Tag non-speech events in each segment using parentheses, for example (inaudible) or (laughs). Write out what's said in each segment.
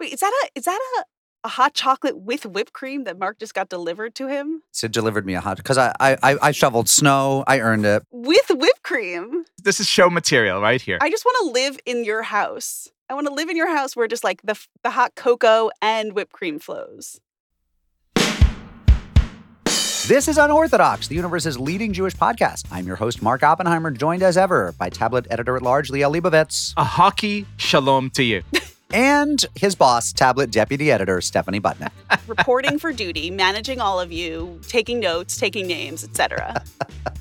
Wait, is that a is that a a hot chocolate with whipped cream that Mark just got delivered to him Sid delivered me a hot because I, I I I shoveled snow. I earned it. with whipped cream? This is show material right here. I just want to live in your house. I want to live in your house where just like the the hot cocoa and whipped cream flows. This is Unorthodox, the universe's leading Jewish podcast. I'm your host, Mark Oppenheimer, joined as ever by tablet editor at large, Liel Leibovitz, a hockey shalom to you. (laughs) and his boss, tablet deputy editor, Stephanie Butnick. (laughs) Reporting for duty, managing all of you, taking notes, taking names, etc. (laughs)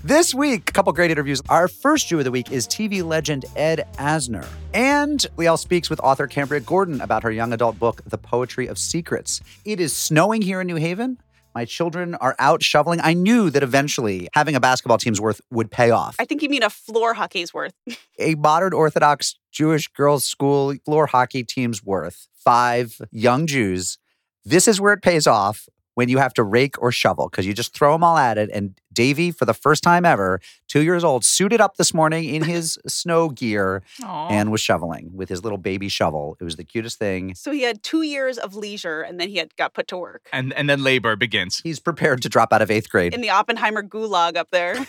This week, a couple great interviews. Our first Jew of the week is TV legend Ed Asner. And Liel speaks with author Cambria Gordon about her young adult book, The Poetry of Secrets. It is snowing here in New Haven. My children are out shoveling. I knew that eventually having a basketball team's worth would pay off. I think you mean a floor hockey's worth. (laughs) a modern Orthodox Jewish girls' school floor hockey team's worth. Five young Jews. This is where it pays off when you have to rake or shovel because you just throw them all at it. And Davy, for the first time ever, two years old, suited up this morning in (laughs) his snow gear Aw. and was shoveling with his little baby shovel. It was the cutest thing. So he had two years of leisure and then he had got put to work and and then labor begins. He's prepared to drop out of eighth grade. in the Oppenheimer gulag up there. (laughs)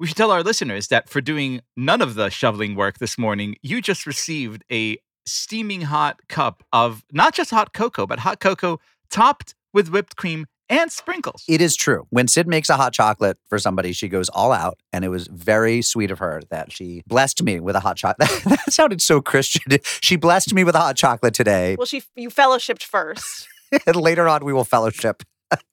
We should tell our listeners that for doing none of the shoveling work this morning, you just received a steaming hot cup of not just hot cocoa, but hot cocoa topped with whipped cream and sprinkles. It is true. When Sid makes a hot chocolate for somebody, she goes all out. And it was very sweet of her that she blessed me with a hot chocolate. (laughs) that sounded so Christian. (laughs) She blessed me with a hot chocolate today. Well, she you fellowshipped first. and (laughs) later on, we will fellowship.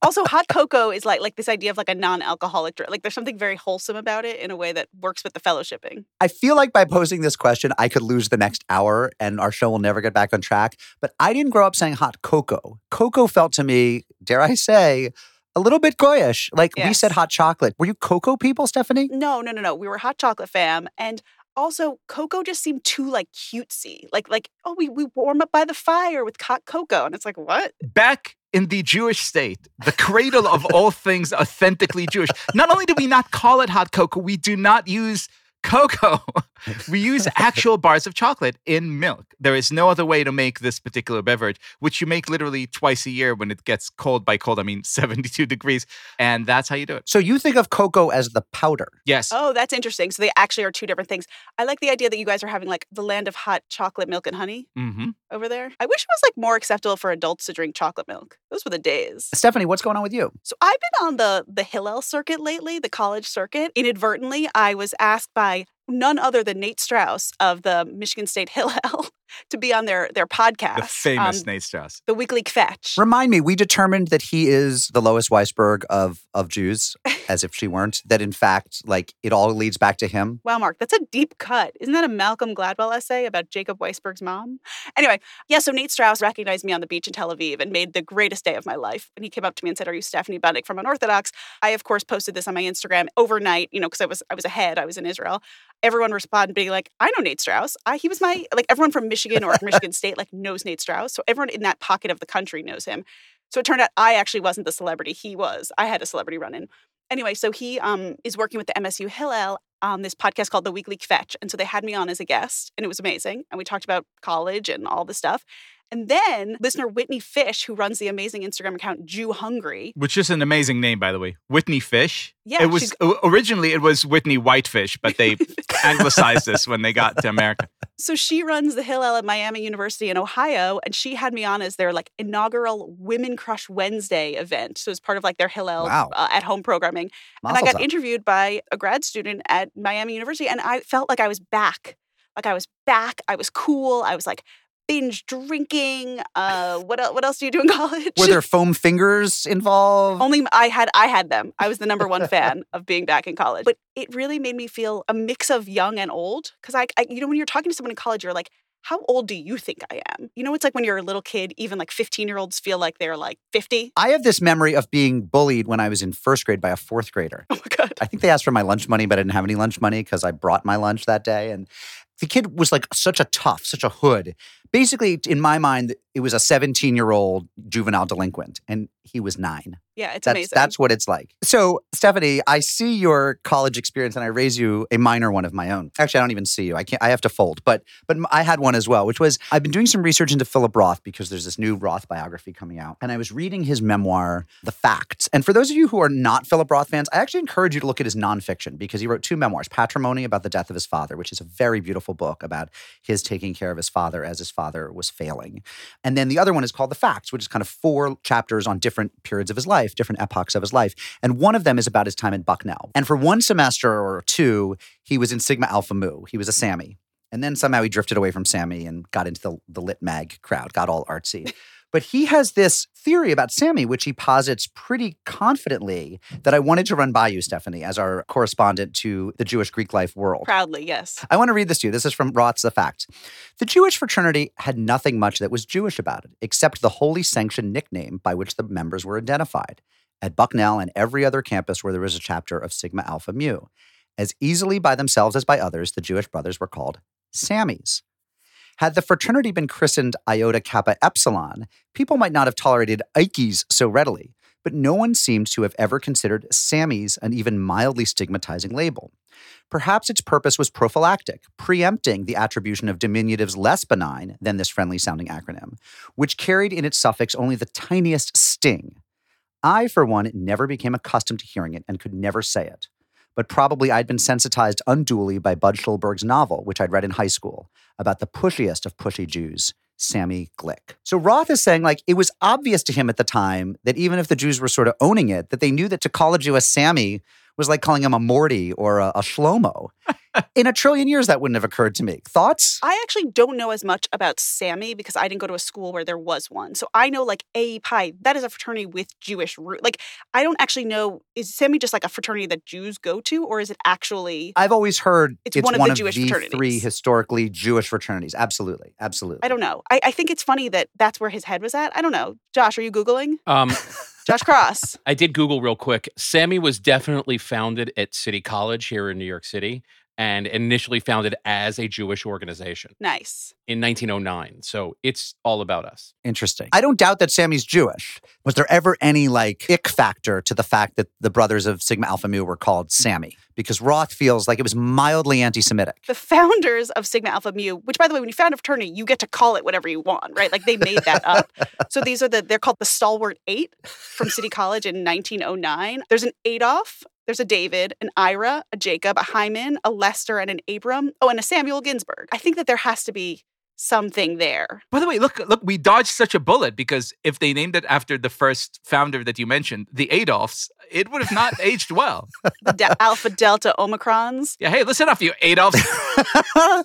Also, hot cocoa is like like this idea of like a non-alcoholic drink. Like there's something very wholesome about it in a way that works with the fellowshipping. I feel like by posing this question, I could lose the next hour and our show will never get back on track. But I didn't grow up saying hot cocoa. Cocoa felt to me, dare I say, a little bit goyish. Like we said hot chocolate. Were you cocoa people, Stephanie? No, no, no, no. We were hot chocolate fam, and also cocoa just seemed too like cutesy. Like like oh, we we warm up by the fire with hot cocoa, and it's like what? Back in the Jewish state, the cradle of all things authentically Jewish. Not only do we not call it hot cocoa, we do not use cocoa. (laughs) we use actual bars of chocolate in milk. There is no other way to make this particular beverage, which you make literally twice a year when it gets cold. By cold, I mean (laughs) 72 degrees. And that's how you do it. So you think of cocoa as the powder. Yes. Oh, that's interesting. So they actually are two different things. I like the idea that you guys are having like the land of hot chocolate milk and honey hmm over there. I wish it was like more acceptable for adults to drink chocolate milk. Those were the days. Stephanie, what's going on with you? So I've been on the the Hillel circuit lately, the college circuit. Inadvertently, I was asked by by none other than Nate Strauss of the Michigan State (laughs) Hillel to be on their their podcast, The famous um, Nate Strauss. the Weekly Fetch. Remind me, we determined that he is the Lois Weisberg of of Jews, (laughs) as if she weren't. That in fact, like it all leads back to him. Wow, Mark, that's a deep cut. Isn't that a Malcolm Gladwell essay about Jacob Weisberg's mom? Anyway, yeah, so Nate Strauss recognized me on the beach in Tel Aviv and made the greatest day of my life. And he came up to me and said, Are you Stephanie Butnick from Unorthodox? I, of course, posted this on my Instagram overnight, you know, because I was I was ahead, I was in Israel. Everyone responded being like, I know Nate Strauss. I, he was my like everyone from Michigan or Michigan (laughs) State like knows Nate Strauss. So everyone in that pocket of the country knows him. So it turned out I actually wasn't the celebrity, he was. I had a celebrity run in. Anyway, so he um, is working with the MSU Hillel on this podcast called The Weekly Fetch. And so they had me on as a guest, and it was amazing. And we talked about college and all the stuff. And then listener Whitney Fish, who runs the amazing Instagram account Jew Hungry. Which is an amazing name, by the way. Whitney Fish. Yeah, it was originally it was Whitney Whitefish, but they (laughs) anglicized this when they got to America. So she runs the Hillel at Miami University in Ohio, and she had me on as their like inaugural Women Crush Wednesday event. So it's part of like their Hillel Wow. uh, at home programming. and I got interviewed by a grad student at Miami University, and I felt like I was back. Like I was back. I was cool. I was like binge drinking. Uh, what else? What else do you do in (laughs) college? Were there foam fingers involved? Only I had I had them. I was the number one (laughs) fan of being back in college. But it really made me feel a mix of young and old. Because I, I, you know, when you're talking to someone in college, you're like, how old do you think I am? You know, it's like when you're a little kid, even like 15 year olds feel like they're like 50. I have this memory of being bullied when I was in first grade by a fourth grader. Oh my God. I think they asked for my lunch money, but I didn't have any lunch money because I brought my lunch that day. And the kid was like such a tough, such a hood. Basically, in my mind, it was a 17 year old juvenile delinquent, and he was nine. Yeah, it's That's amazing. that's what it's like. So, Stephanie, I see your college experience, and I raise you a minor one of my own. Actually, I don't even see you. I can't. I have to fold, but but I had one as well, which was I've been doing some research into Philip Roth because there's this new Roth biography coming out, and I was reading his memoir, The Facts. And for those of you who are not Philip Roth fans, I actually encourage you to look at his nonfiction because he wrote two memoirs: Patrimony about the death of his father, which is a very beautiful book about his taking care of his father as his father was failing, and then the other one is called The Facts, which is kind of four chapters on different periods of his life, different epochs of his life. And one of them is about his time at Bucknell. And for one semester or two, he was in Sigma Alpha Mu. He was a Sammy. And then somehow he drifted away from Sammy and got into the, the lit mag crowd, got all artsy. But he has this theory about Sammy, which he posits pretty confidently that I wanted to run by you, Stephanie, as our correspondent to the Jewish Greek life world. Proudly, yes. I want to read this to you. This is from Roth's The Facts. The Jewish fraternity had nothing much that was Jewish about it, except the holy-sanctioned nickname by which the members were identified. At Bucknell and every other campus where there was a chapter of Sigma Alpha Mu. As easily by themselves as by others, the Jewish brothers were called Sammies. Had the fraternity been christened Iota Kappa Epsilon, people might not have tolerated Ikes so readily, but no one seems to have ever considered Sammy's an even mildly stigmatizing label. Perhaps its purpose was prophylactic, preempting the attribution of diminutives less benign than this friendly sounding acronym, which carried in its suffix only the tiniest sting. I, for one, never became accustomed to hearing it and could never say it. But probably I'd been sensitized unduly by Bud Schulberg's novel, which I'd read in high school, about the pushiest of pushy Jews, Sammy Glick. So Roth is saying, like, it was obvious to him at the time that even if the Jews were sort of owning it, that they knew that to call a Jew a Sammy was like calling him a Morty or a, a Shlomo. In a trillion years, that wouldn't have occurred to me. Thoughts? I actually don't know as much about Sammy because I didn't go to a school where there was one. So I know like A Pi, that is a fraternity with Jewish root. Like I don't actually know is Sammy just like a fraternity that Jews go to, or is it actually I've always heard It's one of the Jewish three fraternities. historically Jewish fraternities. Absolutely, absolutely. I don't know. I, I think it's funny that that's where his head was at. I don't know. Josh, are you Googling? Um, (laughs) Josh Cross. I did Google real quick. Sammy was definitely founded at City College here in New York City and initially founded as a Jewish organization nice. in 1909. So it's all about us. Interesting. I don't doubt that Sammy's Jewish. Was there ever any like ick factor to the fact that the brothers of Sigma Alpha Mu were called Sammy? Because Roth feels like it was mildly anti-Semitic. The founders of Sigma Alpha Mu, which by the way, when you found a fraternity, you get to call it whatever you want, right? Like they made that up. (laughs) so these are the they're called the Stalwart Eight from City College in 1909. There's an Adolf, there's a David, an Ira, a Jacob, a Hyman, a Lester, and an Abram. Oh, and a Samuel Ginsburg. I think that there has to be something there. By the way, look, look, we dodged such a bullet because if they named it after the first founder that you mentioned, the Adolfs, it would have not aged well. The de- Alpha Delta Omicrons. Yeah, hey, listen up, you Adolfs. (laughs)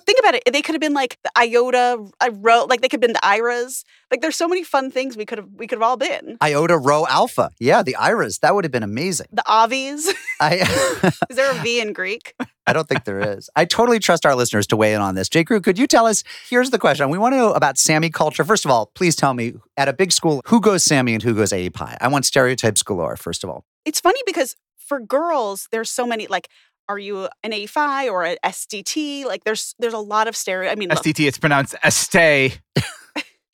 Think about it. They could have been like the Iota, uh, I wrote like they could have been the Iras. Like there's so many fun things we could have we could have all been. Iota Rho Alpha. Yeah, the Iras. That would have been amazing. The Avis. I (laughs) Is there a (laughs) V in Greek? I don't think there is. I totally trust our listeners to weigh in on this. J. Crew, could you tell us? Here's the question. We want to know about Sammy culture. First of all, please tell me at a big school, who goes Sammy and who goes API? I want stereotypes galore, first of all. It's funny because for girls, there's so many like, are you an AEPhi or an SDT? Like there's there's a lot of stereo. I mean, look, it's pronounced Estee. (laughs)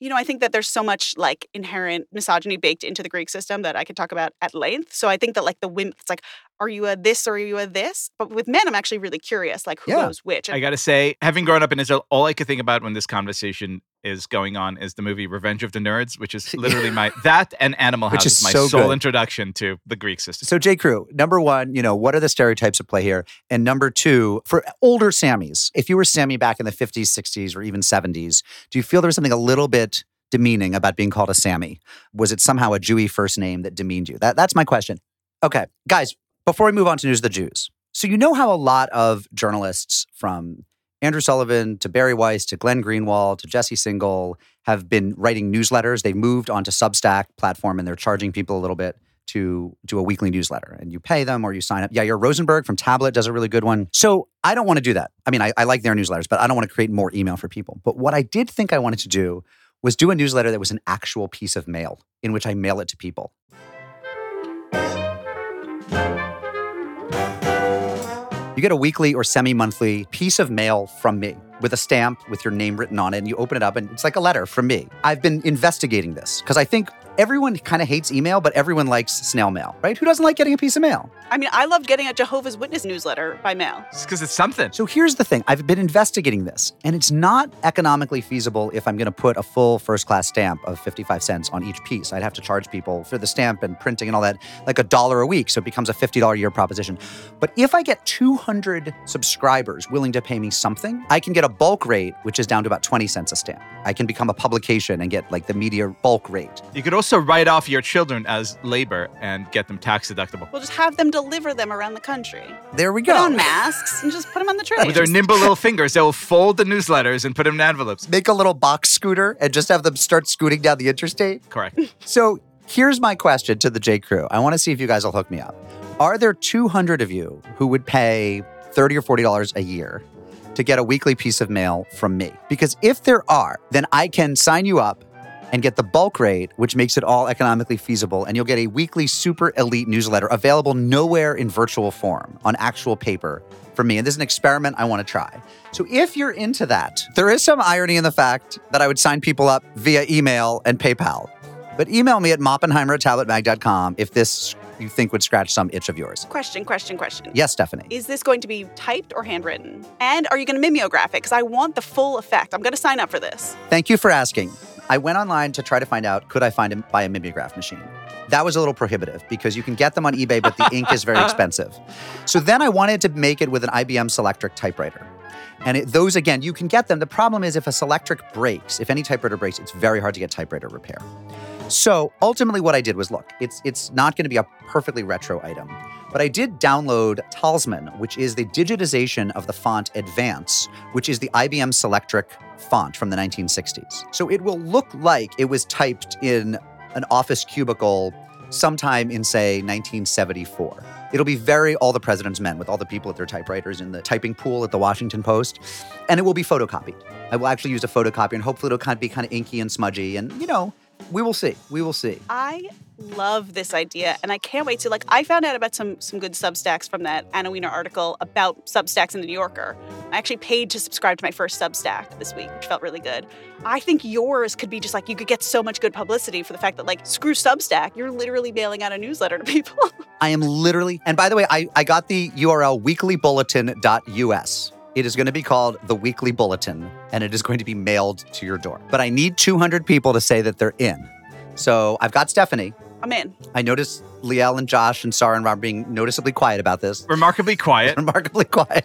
you know, I think that there's so much like inherent misogyny baked into the Greek system that I could talk about at length. So I think that like the women, it's like, are you a this or are you a this? But with men, I'm actually really curious, like who Yeah. goes which. I got to say, having grown up in Israel, all I could think about when this conversation is going on is the movie Revenge of the Nerds, which is (laughs) literally my that and Animal Which House is is my so sole good. introduction to the Greek system. So, J. Crew, number one, you know, what are the stereotypes at play here? And number two, for older Sammys, if you were Sammy back in the 50s, 60s, or even 70s, do you feel there was something a little bit demeaning about being called a Sammy? Was it somehow a Jewy first name that demeaned you? That, that's my question. Okay, guys, before we move on to News of the Jews. So, you know how a lot of journalists from Andrew Sullivan to Bari Weiss to Glenn Greenwald to Jesse Singal have been writing newsletters. They've moved onto Substack platform and they're charging people a little bit to do a weekly newsletter and you pay them or you sign up. Yeah, Yair Rosenberg from Tablet does a really good one. So I don't want to do that. I mean, I, I like their newsletters, but I don't want to create more email for people. But what I did think I wanted to do was do a newsletter that was an actual piece of mail in which I mail it to people. You get a weekly or semi monthly piece of mail from me. with a stamp with your name written on it, and you open it up, and it's like a letter from me. I've been investigating this because I think everyone kind of hates email, but everyone likes snail mail, right? Who doesn't like getting a piece of mail? I mean, I loved getting a Jehovah's Witness newsletter by mail. It's because it's something. So here's the thing I've been investigating this, and it's not economically feasible if I'm going to put a full first class stamp of 55 cents on each piece. I'd have to charge people for the stamp and printing and all that like a dollar a week. So it becomes a $50 a year proposition. But if I get 200 subscribers willing to pay me something, I can get a bulk rate, which is down to about 20 cents a stamp. I can become a publication and get like the media bulk rate. You could also write off your children as labor and get them tax deductible. We'll just have them deliver them around the country. There we Put go. on masks and just put them on the train. With their nimble little fingers, they'll fold the newsletters and put them in envelopes. Make a little box scooter and just have them start scooting down the interstate. Correct. (laughs) So here's my question to the J. Crew. I want to see if you guys will hook me up. Are there 200 of you who would pay 30 or $40 a year to get a weekly piece of mail from me? Because if there are, then I can sign you up and get the bulk rate, which makes it all economically feasible. And you'll get a weekly super elite newsletter available nowhere in virtual form on actual paper from me. And this is an experiment I want to try. So if you're into that, there is some irony in the fact that I would sign people up via email and PayPal. But email me at moppenheimer at tabletmag.com if this you think would scratch some itch of yours. Question, question, question. Yes, Stephanie. Is this going to be typed or handwritten? And are you going to mimeograph it? Because I want the full effect. I'm going to sign up for this. Thank you for asking. I went online to try to find out could I find him buy a mimeograph machine. That was a little prohibitive because you can get them on eBay, but the (laughs) ink is very expensive. So then I wanted to make it with an IBM Selectric typewriter. And it, those, again, you can get them. The problem is if a Selectric breaks, if any typewriter breaks, it's very hard to get typewriter repair. So ultimately, what I did was look, it's, it's not going to be a perfectly retro item, but I did download Talisman, which is the digitization of the font Advance, which is the IBM Selectric font from the 1960s. So it will look like it was typed in an office cubicle sometime in, say, 1974. It'll be very all the president's men with all the people at their typewriters in the typing pool at the Washington Post. And it will be photocopied. I will actually use a photocopier and hopefully it'll kind of be kind of inky and smudgy. And, you know, we will see. We will see. I love this idea and I can't wait to like I found out about some some good Substacks from that Anna Wiener article about Substacks in the New Yorker. I actually paid to subscribe to my first Substack this week, which felt really good. I think yours could be just like you could get so much good publicity for the fact that like screw Substack, you're literally mailing out a newsletter to people. (laughs) I am literally, and by the way, I, I got the URL weeklybulletin.us. It is going to be called the Weekly Bulletin, and it is going to be mailed to your door. But I need 200 people to say that they're in. So I've got Stephanie. I'm in. I noticed Liel and Josh and Sarah and Rob being noticeably quiet about this. Remarkably quiet. (laughs) Remarkably quiet.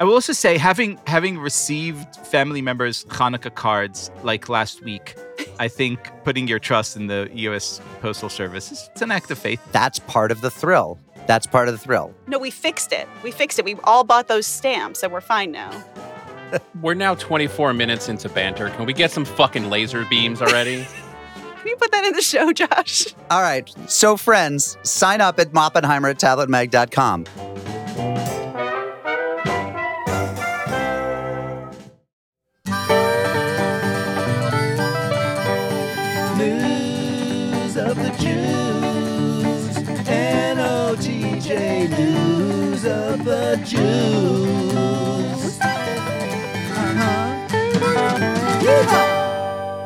I will also say, having having received family members' Hanukkah cards like last week, I think putting your trust in the U.S. Postal Service is it's an act of faith. That's part of the thrill. That's part of the thrill. No, we fixed it. We fixed it. We all bought those stamps and we're fine now. (laughs) We're now 24 minutes into banter. Can we get some fucking laser beams already? (laughs) Can you put that in the show, Josh? All right. So, friends, sign up at Moppenheimer at tabletmag.com. News of the Jews. N-O-T-J News of the Jews. Uh-huh.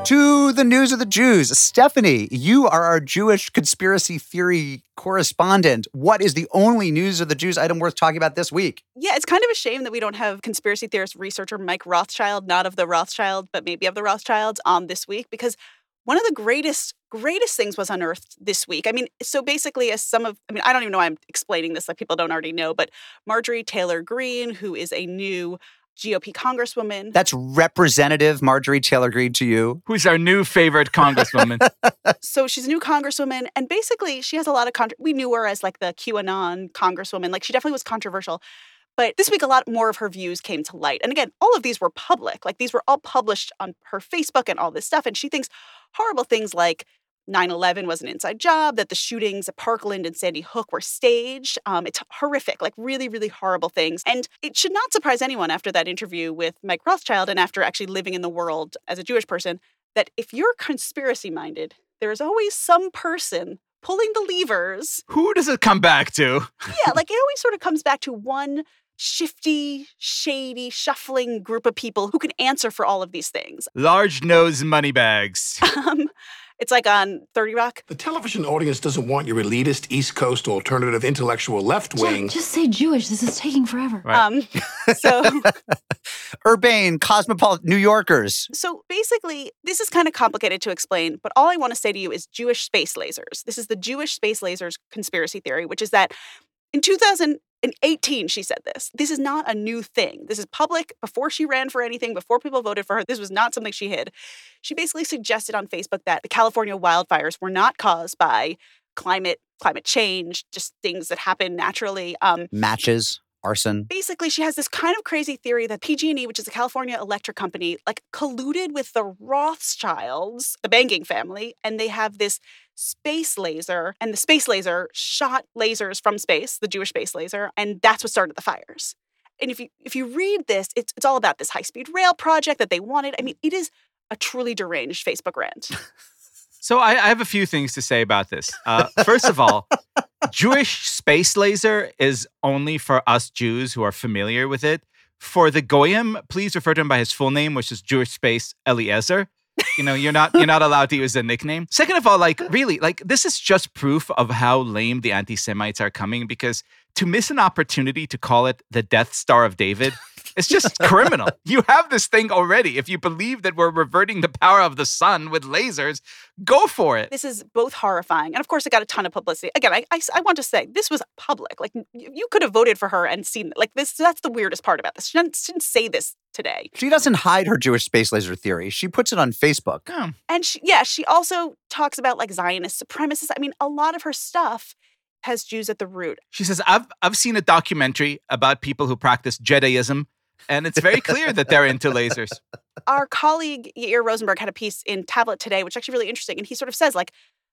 To the news of the Jews. Stephanie, you are our Jewish conspiracy theory correspondent. What is the only news of the Jews item worth talking about this week? Yeah, it's kind of a shame that we don't have conspiracy theorist researcher Mike Rothschild, not of the Rothschild, but maybe of the Rothschilds, on um, this week because one of the greatest, greatest things was unearthed this week. I mean, so basically, as some of, I mean, I don't even know why I'm explaining this, like people don't already know, but Marjorie Taylor Greene, who is a new GOP congresswoman. That's Representative Marjorie Taylor Greene to you. Who's our new favorite congresswoman? (laughs) so she's a new congresswoman, and basically, she has a lot of, con- we knew her as like the QAnon congresswoman. Like, she definitely was controversial. But this week, a lot more of her views came to light. And again, all of these were public. Like these were all published on her Facebook and all this stuff. And she thinks horrible things like 9 11 was an inside job, that the shootings at Parkland and Sandy Hook were staged. Um, it's horrific, like really, really horrible things. And it should not surprise anyone after that interview with Mike Rothschild and after actually living in the world as a Jewish person that if you're conspiracy minded, there is always some person pulling the levers. Who does it come back to? Yeah, like (laughs) it always sort of comes back to one shifty, shady, shuffling group of people who can answer for all of these things. Large nose money bags. (laughs) Um, it's like on 30 Rock. The television audience doesn't want your elitist East Coast alternative intellectual left wing. Jack, just say Jewish. This is taking forever. Right. Um, (laughs) so Urbane, cosmopolitan New Yorkers. So basically, this is kind of complicated to explain, but all I want to say to you is Jewish space lasers. This is the Jewish space lasers conspiracy theory, which is that in 2018, she said this. This is not a new thing. This is public before she ran for anything, before people voted for her. This was not something she hid. She basically suggested on Facebook that the California wildfires were not caused by climate climate change, just things that happen naturally. Um, Matches, arson. basically she has this kind of crazy theory that PG&E, which is a California electric company, like colluded with the Rothschilds, the banking family, and they have this space laser, and the space laser shot lasers from space, the Jewish space laser, and that's what started the fires. And if you if you read this, it's it's all about this high-speed rail project that they wanted. I mean, it is a truly deranged Facebook rant. (laughs) So I, I have a few things to say about this. Uh, first of all, (laughs) Jewish space laser is only for us Jews who are familiar with it. For the goyim, please refer to him by his full name, which is Jewish space Eliezer. You know, you're not you're not allowed to use a nickname. Second of all, like really, like this is just proof of how lame the anti-Semites are coming because to miss an opportunity to call it the Death Star of David it's just (laughs) criminal. You have this thing already. If you believe that we're reverting the power of the sun with lasers, go for it. this is both horrifying, and of course, it got a ton of publicity. Again, I, I, I want to say this was public. Like, you, you could have voted for her and seen, like, this. That's the weirdest part about this. She didn't, she didn't say this today. She doesn't hide her Jewish space laser theory. She puts it on Facebook. Oh, And she, yeah, she also talks about like Zionist supremacists. I mean, a lot of her stuff has Jews at the root. She says, I've, I've seen a documentary about people who practice Judaism, and it's very clear that they're into lasers. (laughs) Our colleague Yair Rosenberg had a piece in Tablet today, which is actually really interesting. And he sort of says, like,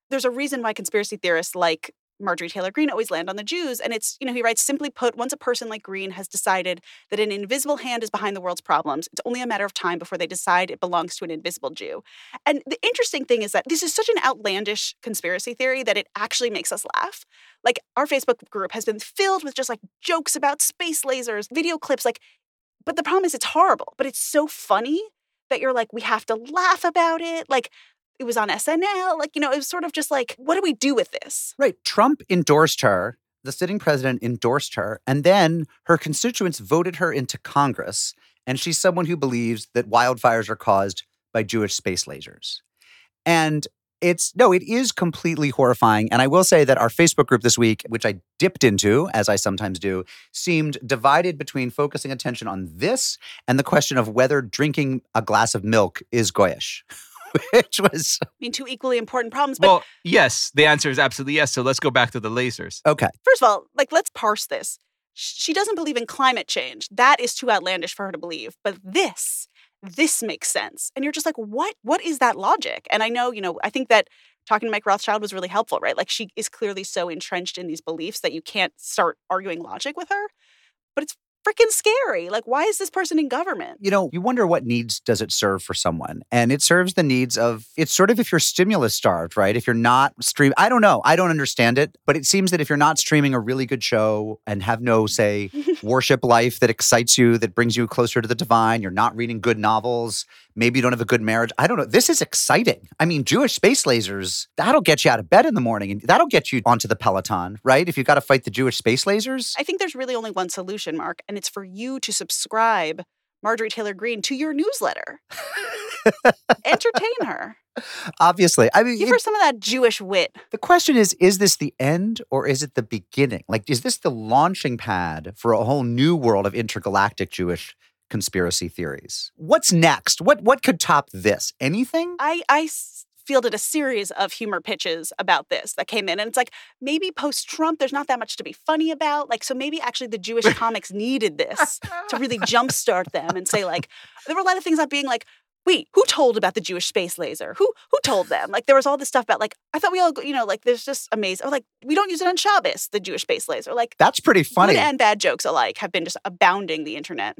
there's a reason why conspiracy theorists like Marjorie Taylor Greene always land on the Jews. And it's, you know, he writes simply put, once a person like Greene has decided that an invisible hand is behind the world's problems, it's only a matter of time before they decide it belongs to an invisible Jew. And the interesting thing is that this is such an outlandish conspiracy theory that it actually makes us laugh. Like, our Facebook group has been filled with just like jokes about space lasers, video clips, like, but the problem is it's horrible, but it's so funny that you're like, we have to laugh about it. Like, it was on SNL. Like, you know, it was sort of just like, what do we do with this? Right. Trump endorsed her. The sitting president endorsed her. And then her constituents voted her into Congress. And she's someone who believes that wildfires are caused by Jewish space lasers. And it's no, it is completely horrifying. And I will say that our Facebook group this week, which I dipped into, as I sometimes do, seemed divided between focusing attention on this and the question of whether drinking a glass of milk is goyish, (laughs) (laughs) which was I mean, two equally important problems. But Well, yes, the answer is absolutely yes. So let's go back to the lasers. okay. first of all, like, let's parse this. She doesn't believe in climate change. That is too outlandish for her to believe. But this, this makes sense. And you're just like, what? What is that logic? And I know, you know, I think that talking to Mike Rothschild was really helpful, right? Like, she is clearly so entrenched in these beliefs that you can't start arguing logic with her. But it's freaking scary. Like, why is this person in government? you know, you wonder what needs does it serve for someone? And it serves the needs of it's sort of if you're stimulus starved, right? If you're not stream I don't know. I don't understand it, but it seems that if you're not streaming a really good show and have no say (laughs) worship life that excites you, that brings you closer to the divine, you're not reading good novels, maybe you don't have a good marriage. I don't know. This is exciting. I mean, Jewish space lasers, that'll get you out of bed in the morning and that'll get you onto the Peloton, right? If you've got to fight the Jewish space lasers. I think there's really only one solution, Mark, and it's for you to subscribe Marjorie Taylor Greene to your newsletter. Entertain her. Obviously. I mean, Give it- her some of that Jewish wit. The question is is this the end or is it the beginning? Like, is this the launching pad for a whole new world of intergalactic Jewish conspiracy theories? What's next? What, what could top this? Anything? I, I fielded a series of humor pitches about this that came in, and it's like maybe post Trump, there's not that much to be funny about. Like, so maybe actually the Jewish (laughs) comics needed this to really jumpstart them and say, like, there were a lot of things about being like, wait, who told about the Jewish space laser? Who who told them? Like, there was all this stuff about like, I thought we all, you know, like, there's just amazing. Or like, we don't use it on Shabbos, the Jewish space laser. Like, That's pretty funny. good and bad jokes alike have been just abounding the internet.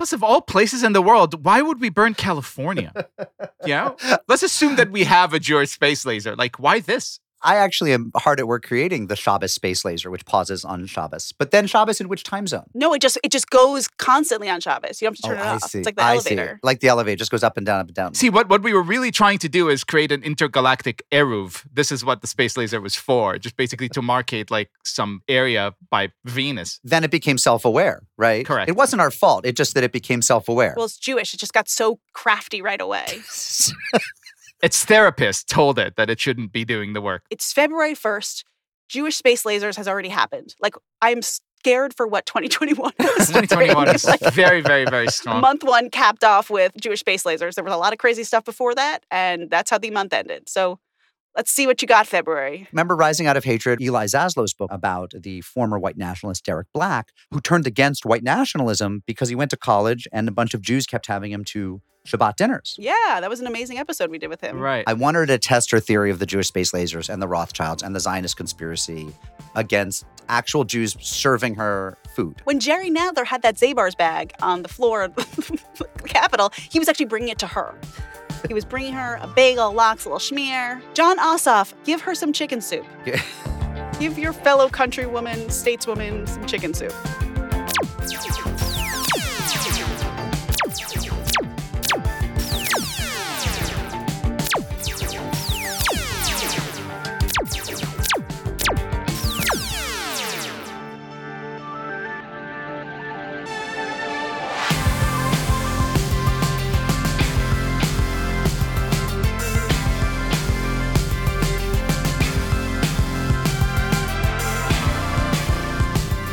Plus, of all places in the world, why would we burn California? (laughs) you know? Let's assume that we have a Jewish space laser. Like, why this? I actually am hard at work creating the Shabbos space laser, which pauses on Shabbos. But then Shabbos in which time zone? No, it just it just goes constantly on Shabbos. You don't have to turn oh, it I off. see. It's like the I see. elevator. Like the elevator just goes up and down, up and down. See, what, what we were really trying to do is create an intergalactic Eruv. This is what the space laser was for, just basically to markate like some area by Venus. then it became self-aware, right? Correct. It wasn't our fault. It just that it became self-aware. Well, it's Jewish. It just got so crafty right away. (laughs) Its therapist told it that it shouldn't be doing the work. it's February 1st. Jewish space lasers has already happened. Like I'm scared for what 2021 (laughs) is. 2021 is (laughs) Like, very, very, very strong. month one capped off with Jewish space lasers. There was a lot of crazy stuff before that, and that's how the month ended. So let's see what you got, February. Remember Rising Out of Hatred? Eli Saslow book about the former white nationalist Derek Black, who turned against white nationalism because he went to college and a bunch of Jews kept having him to Shabbat dinners. Yeah, that was an amazing episode we did with him. Right. I want her to test her theory of the Jewish space lasers and the Rothschilds and the Zionist conspiracy against actual Jews serving her food. When Jerry Nadler had that Zabar's bag on the floor of (laughs) the Capitol, he was actually bringing it to her. He was bringing her a bagel, lox, a little schmear. Jon Ossoff, give her some chicken soup. (laughs) Give your fellow countrywoman, stateswoman some chicken soup.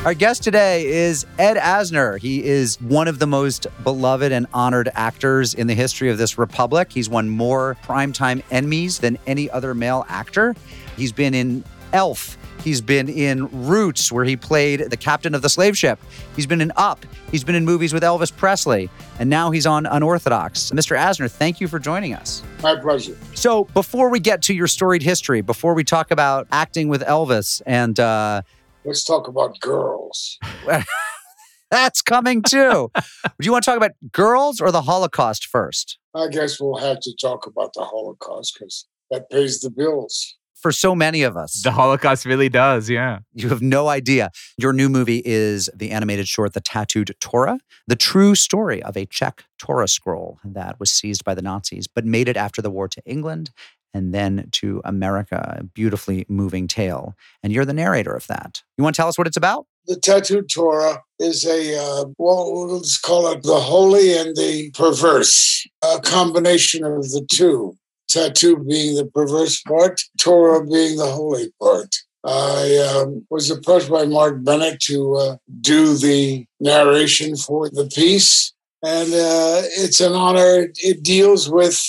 Our guest today is Ed Asner. He is one of the most beloved and honored actors in the history of this republic. He's won more primetime Emmys than any other male actor. He's been in Elf. He's been in Roots, where he played the captain of the slave ship. He's been in Up. He's been in movies with Elvis Presley. And now he's on Unorthodox. Mr. Asner, thank you for joining us. My pleasure. So, before we get to your storied history, before we talk about acting with Elvis and uh, Let's talk about girls. (laughs) That's coming too. Do you want to talk about girls or the Holocaust first? I guess we'll have to talk about the Holocaust because that pays the bills. For so many of us, The Holocaust really does, yeah. you have no idea. Your new movie is the animated short The Tattooed Torah, the true story of a Czech Torah scroll that was seized by the Nazis, but made it after the war to England and then to America. A beautifully moving tale. And you're the narrator of that. You want to tell us what it's about? The tattooed Torah is a, uh, well, let's call it the holy and the perverse, a combination of the two. Tattoo being the perverse part, Torah being the holy part. I um, was approached by Mark Bennett to uh, do the narration for the piece, and uh, it's an honor. It deals with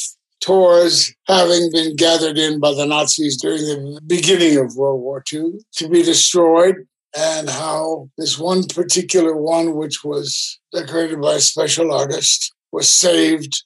Torahs having been gathered in by the Nazis during the beginning of World War II to be destroyed, and how this one particular one, which was decorated by a special artist, was saved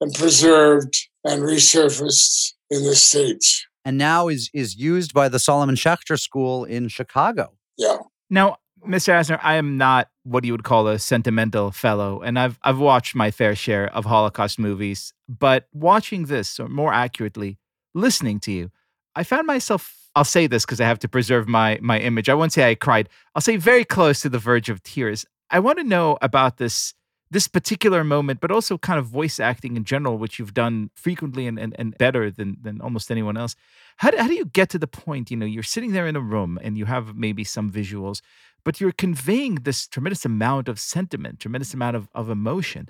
and preserved and resurfaced in the States. And now is is used by the Solomon Schechter School in Chicago. Yeah. Now, Mr. Asner, I am not what you would call a sentimental fellow, and I've I've watched my fair share of Holocaust movies. But watching this, or more accurately, listening to you, I found myself. I'll say this because I have to preserve my my image. I won't say I cried. I'll say very close to the verge of tears. I want to know about this this particular moment, but also kind of voice acting in general, which you've done frequently and, and, and better than than almost anyone else. How do, how do you get to the point? You know, you're sitting there in a room and you have maybe some visuals, but you're conveying this tremendous amount of sentiment, tremendous amount of, of emotion.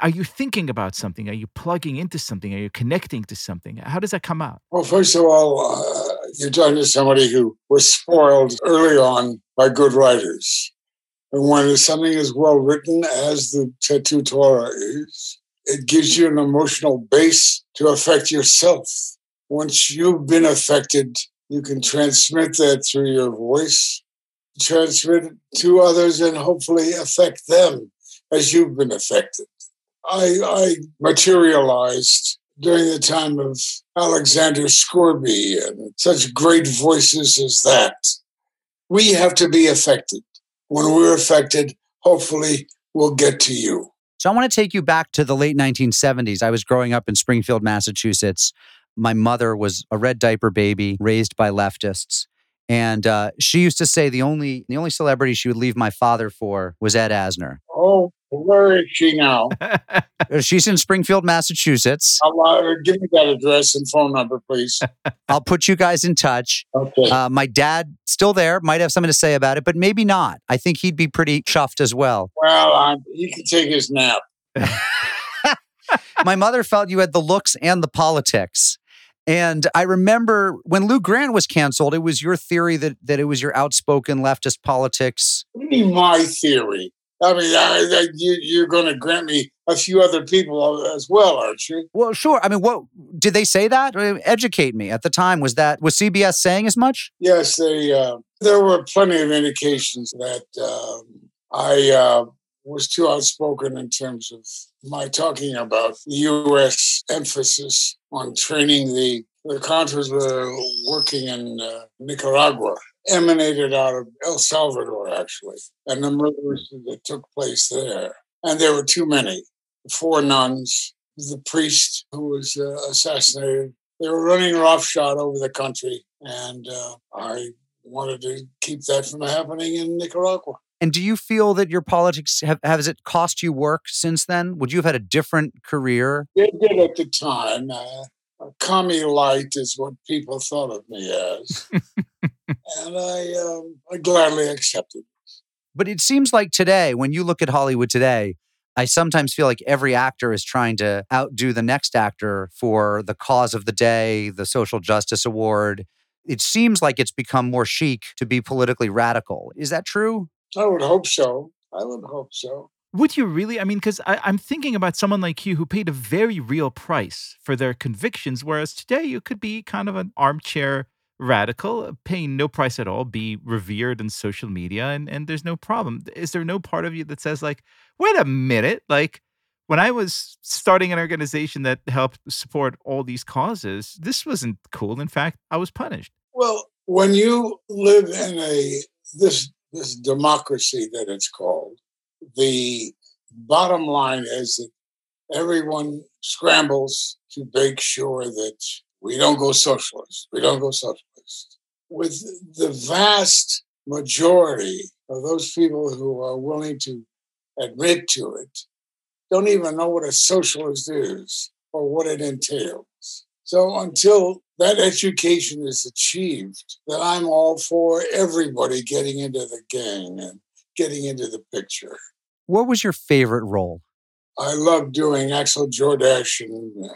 Are you thinking about something? Are you plugging into something? Are you connecting to something? How does that come out? Well, first of all, uh, you're talking to somebody who was spoiled early on by good writers. And when something is well written, as the Tattoo Torah is, it gives you an emotional base to affect yourself. Once you've been affected, you can transmit that through your voice, transmit it to others, and hopefully affect them as you've been affected. I, I materialized during the time of Alexander Scourby and such great voices as that. We have to be affected. When we're affected, hopefully we'll get to you. So I want to take you back to the late 1970s. I was growing up in Springfield, Massachusetts. my mother was a red diaper baby raised by leftists. And uh, she used to say the only the only celebrity she would leave my father for was Ed Asner. Oh, where is she now? (laughs) Uh, She's in Springfield, Massachusetts. Uh, give me that address and phone number, please. (laughs) I'll put you guys in touch. Okay. Uh, my dad still there, might have something to say about it, but maybe not. I think he'd be pretty chuffed as well. well, um, he can take his nap. (laughs) my mother felt you had the looks and the politics. And I remember when Lou Grant was canceled, it was your theory that that it was your outspoken leftist politics. What do you mean, my theory? I mean, I, I, you, you're going to grant me a few other people as well, aren't you? Well, sure. I mean, what did they say that? I mean, Educate me. At the time, was that was CBS saying as much? Yes, they. Uh, there were plenty of indications that um, I uh, was too outspoken in terms of my talking about the U.S. emphasis on training the the Contras were working in uh, Nicaragua, emanated out of El Salvador, actually, and the murders that took place there. And there were too many. Four nuns, the priest who was uh, assassinated. They were running roughshod over the country, and uh, I wanted to keep that from happening in Nicaragua. And do you feel that your politics have has it cost you work since then? Would you have had a different career? It did at the time. Uh, a commie light is what people thought of me as, (laughs) and I, um, I gladly accepted. But it seems like today, when you look at Hollywood today, I sometimes feel like every actor is trying to outdo the next actor for the cause of the day, the social justice award. It seems like it's become more chic to be politically radical. Is that true? I would hope so. I would hope so. Would you really? I mean, because I'm thinking about someone like you who paid a very real price for their convictions, whereas today you could be kind of an armchair radical, paying no price at all, be revered in social media, and, and there's no problem. Is there no part of you that says, like, wait a minute, like, when I was starting an organization that helped support all these causes, this wasn't cool. In fact, I was punished. Well, when you live in a this this democracy that it's called, the bottom line is that everyone scrambles to make sure that we don't go socialist. We don't go socialist. With the vast majority of those people who are willing to admit to it, don't even know what a socialist is or what it entails. So until that education is achieved, then I'm all for everybody getting into the gang and getting into the picture. What was your favorite role? I love doing Axel Jordache and uh,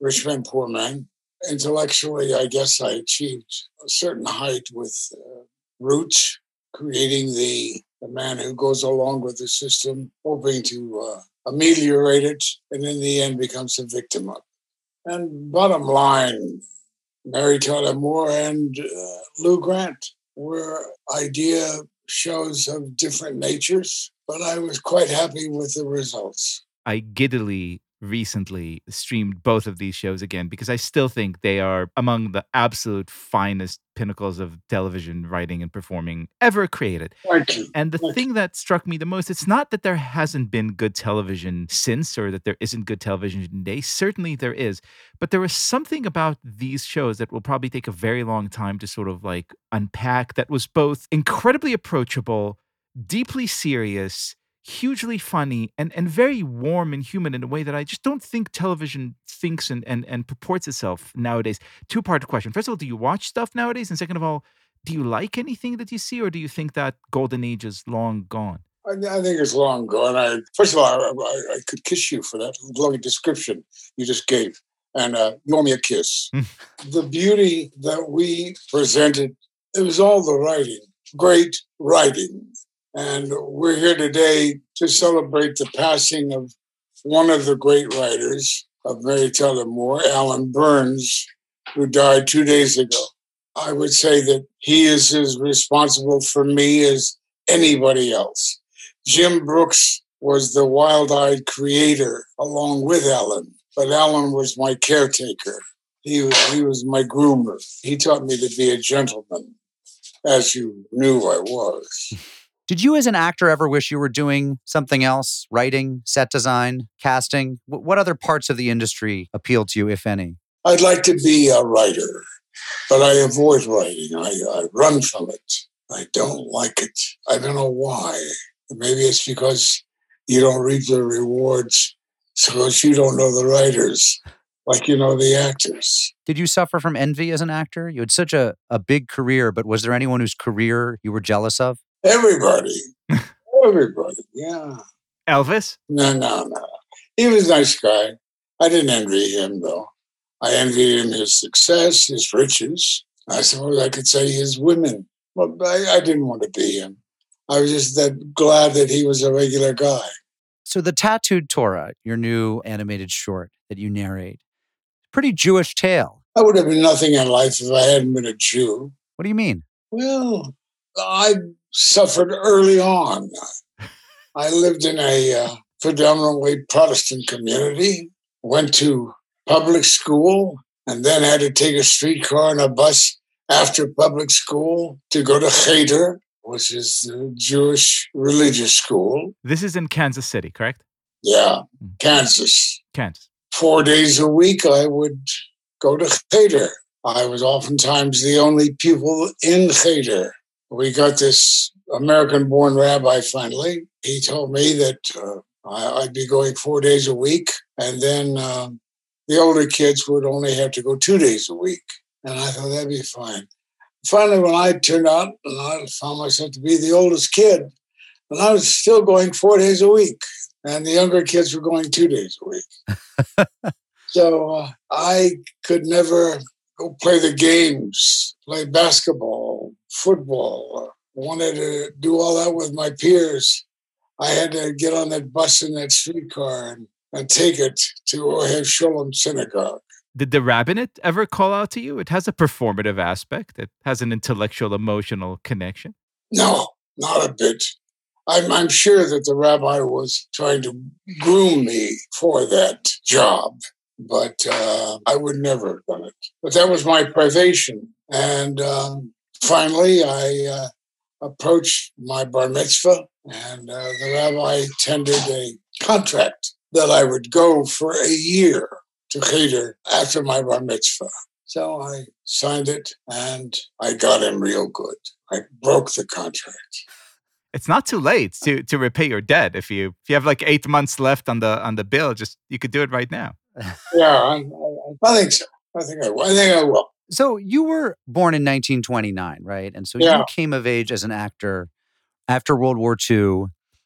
Rich Man Poor Man. Intellectually, I guess I achieved a certain height with uh, Roots, creating the, the man who goes along with the system, hoping to uh, ameliorate it, and in the end becomes a victim of it. And bottom line, Mary Tyler Moore and uh, Lou Grant were idea shows of different natures, but I was quite happy with the results. I giddily recently streamed both of these shows again because I still think they are among the absolute finest pinnacles of television writing and performing ever created. And the thing that struck me the most, it's not that there hasn't been good television since or that there isn't good television today. Certainly there is. But there was something about these shows that will probably take a very long time to sort of like unpack that was both incredibly approachable, deeply serious, hugely funny, and, and very warm and human in a way that I just don't think television thinks and, and, and purports itself nowadays. Two part question. First of all, do you watch stuff nowadays? And second of all, do you like anything that you see, or do you think that golden age is long gone? I, I think it's long gone. I, first of all, I, I, could kiss you for that lovely description you just gave. And uh, you owe me a kiss. the beauty that we presented, it was all the writing, great writing. And we're here today to celebrate the passing of one of the great writers of Mary Tyler Moore, Allan Burns, who died two days ago. I would say that he is as responsible for me as anybody else. Jim Brooks was the wild eyed creator along with Allan, but Allan was my caretaker. He was, he was my groomer. He taught me to be a gentleman, as you knew I was. (laughs) Did you, as an actor, ever wish you were doing something else? Writing, set design, casting? What other parts of the industry appeal to you, if any? I'd like to be a writer, but I avoid writing. I, I run from it. I don't like it. I don't know why. Maybe it's because you don't reap the rewards because you don't know the writers like you know the actors. Did you suffer from envy as an actor? You had such a, a big career, but was there anyone whose career you were jealous of? Everybody. (laughs) Everybody. Yeah. Elvis? No, no, no. He was a nice guy. I didn't envy him, though. I envied him his success, his riches. I suppose I could say his women. But I, I didn't want to be him. I was just that glad that he was a regular guy. So, The Tattooed Torah, your new animated short that you narrate, pretty Jewish tale. I would have been nothing in life if I hadn't been a Jew. What do you mean? Well, I suffered early on. I lived in a uh, predominantly Protestant community, went to public school, and then had to take a streetcar and a bus after public school to go to Cheder, which is the Jewish religious school. This is in Kansas City, correct? Yeah, Kansas. Kansas. Four days a week, I would go to Cheder. I was oftentimes the only pupil in Cheder. We got this American born rabbi finally. He told me that uh, I, would be going four days a week, and then um, the older kids would only have to go two days a week. And I thought that'd be fine. Finally, when I turned out and I found myself to be the oldest kid, and I was still going four days a week, and the younger kids were going two days a week. (laughs) so uh, I could never go play the games, play basketball, football. I wanted to do all that with my peers. I had to get on that bus in that streetcar and, and take it to Ohev Sholem Synagogue. Did the rabbinate ever call out to you? It has a performative aspect. It has an intellectual, emotional connection. No, not a bit. I'm, I'm sure that the rabbi was trying to groom me for that job, but uh, I would never have done it. But that was my privation. And um, finally, I uh, approached my bar mitzvah, and uh, the rabbi tendered a contract that I would go for a year to Cheder after my bar mitzvah. So I signed it, and I got him real good. I broke the contract. It's not too late to to repay your debt. If you if you have like eight months left on the on the bill just you could do it right now. (laughs) Yeah I, I, I think so. I think i will i think i will so you were born in 1929 right and so yeah. you came of age as an actor after world war ii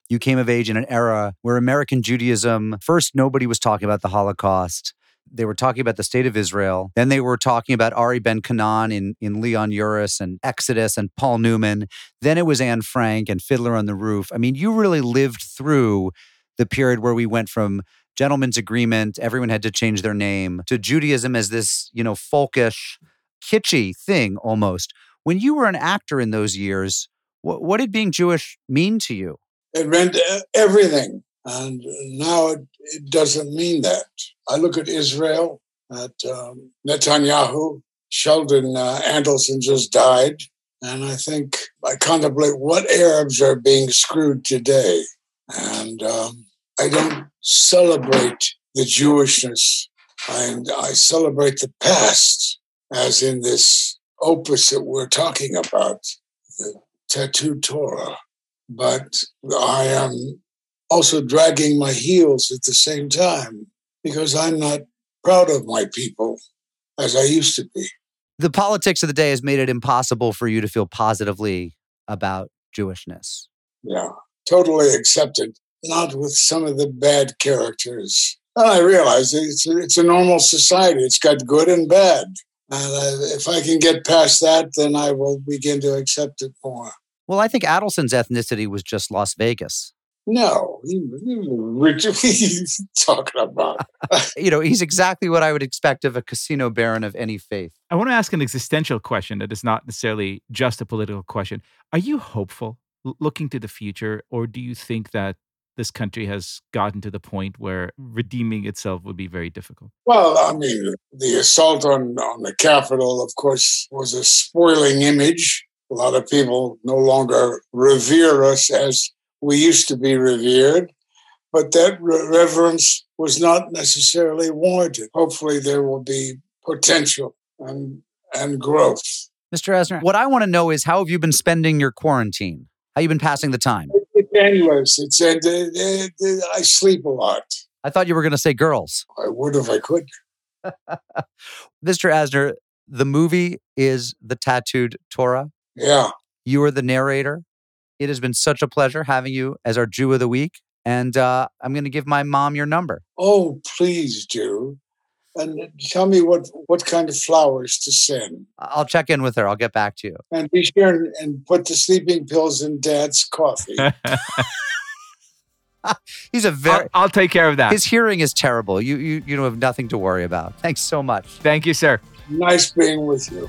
you came of age in an era where american judaism first nobody was talking about the holocaust they were talking about the state of Israel. Then they were talking about Ari Ben Canaan in, in Leon Uris and Exodus and Paul Newman. Then it was Anne Frank and Fiddler on the Roof. I mean, you really lived through the period where we went from gentleman's agreement, everyone had to change their name, to Judaism as this, you know, folkish, kitschy thing almost. When you were an actor in those years, what, what did being Jewish mean to you? It meant everything. And now it, it doesn't mean that. I look at Israel, at um, Netanyahu, Sheldon uh, Adelson just died. And I think I contemplate what Arabs are being screwed today. And um, I don't celebrate the Jewishness, and I celebrate the past, as in this opus that we're talking about, the Tattooed Torah. But I am also dragging my heels at the same time because I'm not proud of my people as I used to be. The politics of the day has made it impossible for you to feel positively about Jewishness. Yeah, totally accepted. Not with some of the bad characters. And I realize it's a, it's a normal society. It's got good and bad. And I, if I can get past that, then I will begin to accept it more. Well, I think Adelson's ethnicity was just Las Vegas. No, he, (laughs) what are you talking about? (laughs) you know, he's exactly what I would expect of a casino baron of any faith. I want to ask an existential question that is not necessarily just a political question. Are you hopeful looking to the future, or do you think that this country has gotten to the point where redeeming itself would be very difficult? Well, I mean, the assault on, on the Capitol, of course, was a spoiling image. A lot of people no longer revere us as we used to be revered, but that reverence was not necessarily warranted. Hopefully, there will be potential and and growth. Mr. Asner, what I want to know is how have you been spending your quarantine? How you been passing the time? Endless. It's and uh, uh, I sleep a lot. I thought you were going to say girls. I would if I could. (laughs) Mr. Asner, the movie is The Tattooed Torah. Yeah. You are the narrator. It has been such a pleasure having you as our Jew of the Week. And uh, I'm going to give my mom your number. Oh, please do. And tell me what, what kind of flowers to send. I'll check in with her. I'll get back to you. And be sure and, and put the sleeping pills in dad's coffee. (laughs) (laughs) He's a very. I'll, I'll take care of that. His hearing is terrible. You, you you don't have nothing to worry about. Thanks so much. Thank you, sir. nice being with you.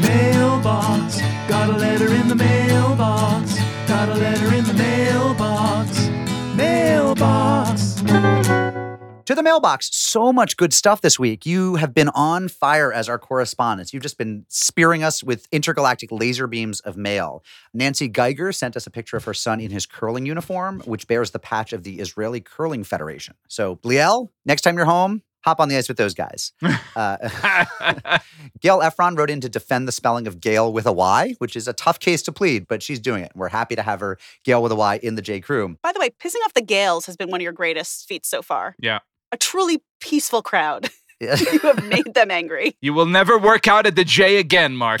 Mailbox, got a letter in the mailbox. Got a letter in the mailbox. Mailbox. To the mailbox. So much good stuff this week. You have been on fire as our correspondents. You've just been spearing us with intergalactic laser beams of mail. Nancy Geiger sent us a picture of her son in his curling uniform, which bears the patch of the Israeli Curling Federation. So, Liel, next time you're home, hop on the ice with those guys. (laughs) Uh, (laughs) Gail Efron wrote in to defend the spelling of Gail with a Y, which is a tough case to plead, but she's doing it. We're happy to have her, Gail with a Y, in the J. Crew. By the way, pissing off the Gales has been one of your greatest feats so far. Yeah. A truly peaceful crowd. (laughs) Yeah. you have made them angry. You will never work out at the J again, Mark.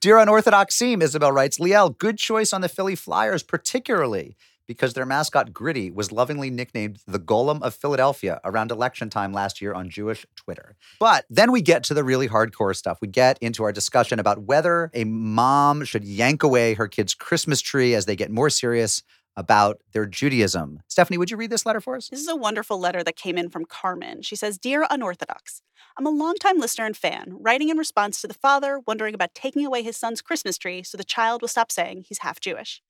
Dear Unorthodox Seam, Isabel writes, Liel, good choice on the Philly Flyers, particularly because their mascot Gritty was lovingly nicknamed the Golem of Philadelphia around election time last year on Jewish Twitter. But then we get to the really hardcore stuff. We get into our discussion about whether a mom should yank away her kid's Christmas tree as they get more serious about their Judaism. Stephanie, would you read this letter for us? This is a wonderful letter that came in from Carmen. She says Dear Unorthodox, I'm a longtime listener and fan, writing in response to the father wondering about taking away his son's Christmas tree so the child will stop saying he's half Jewish.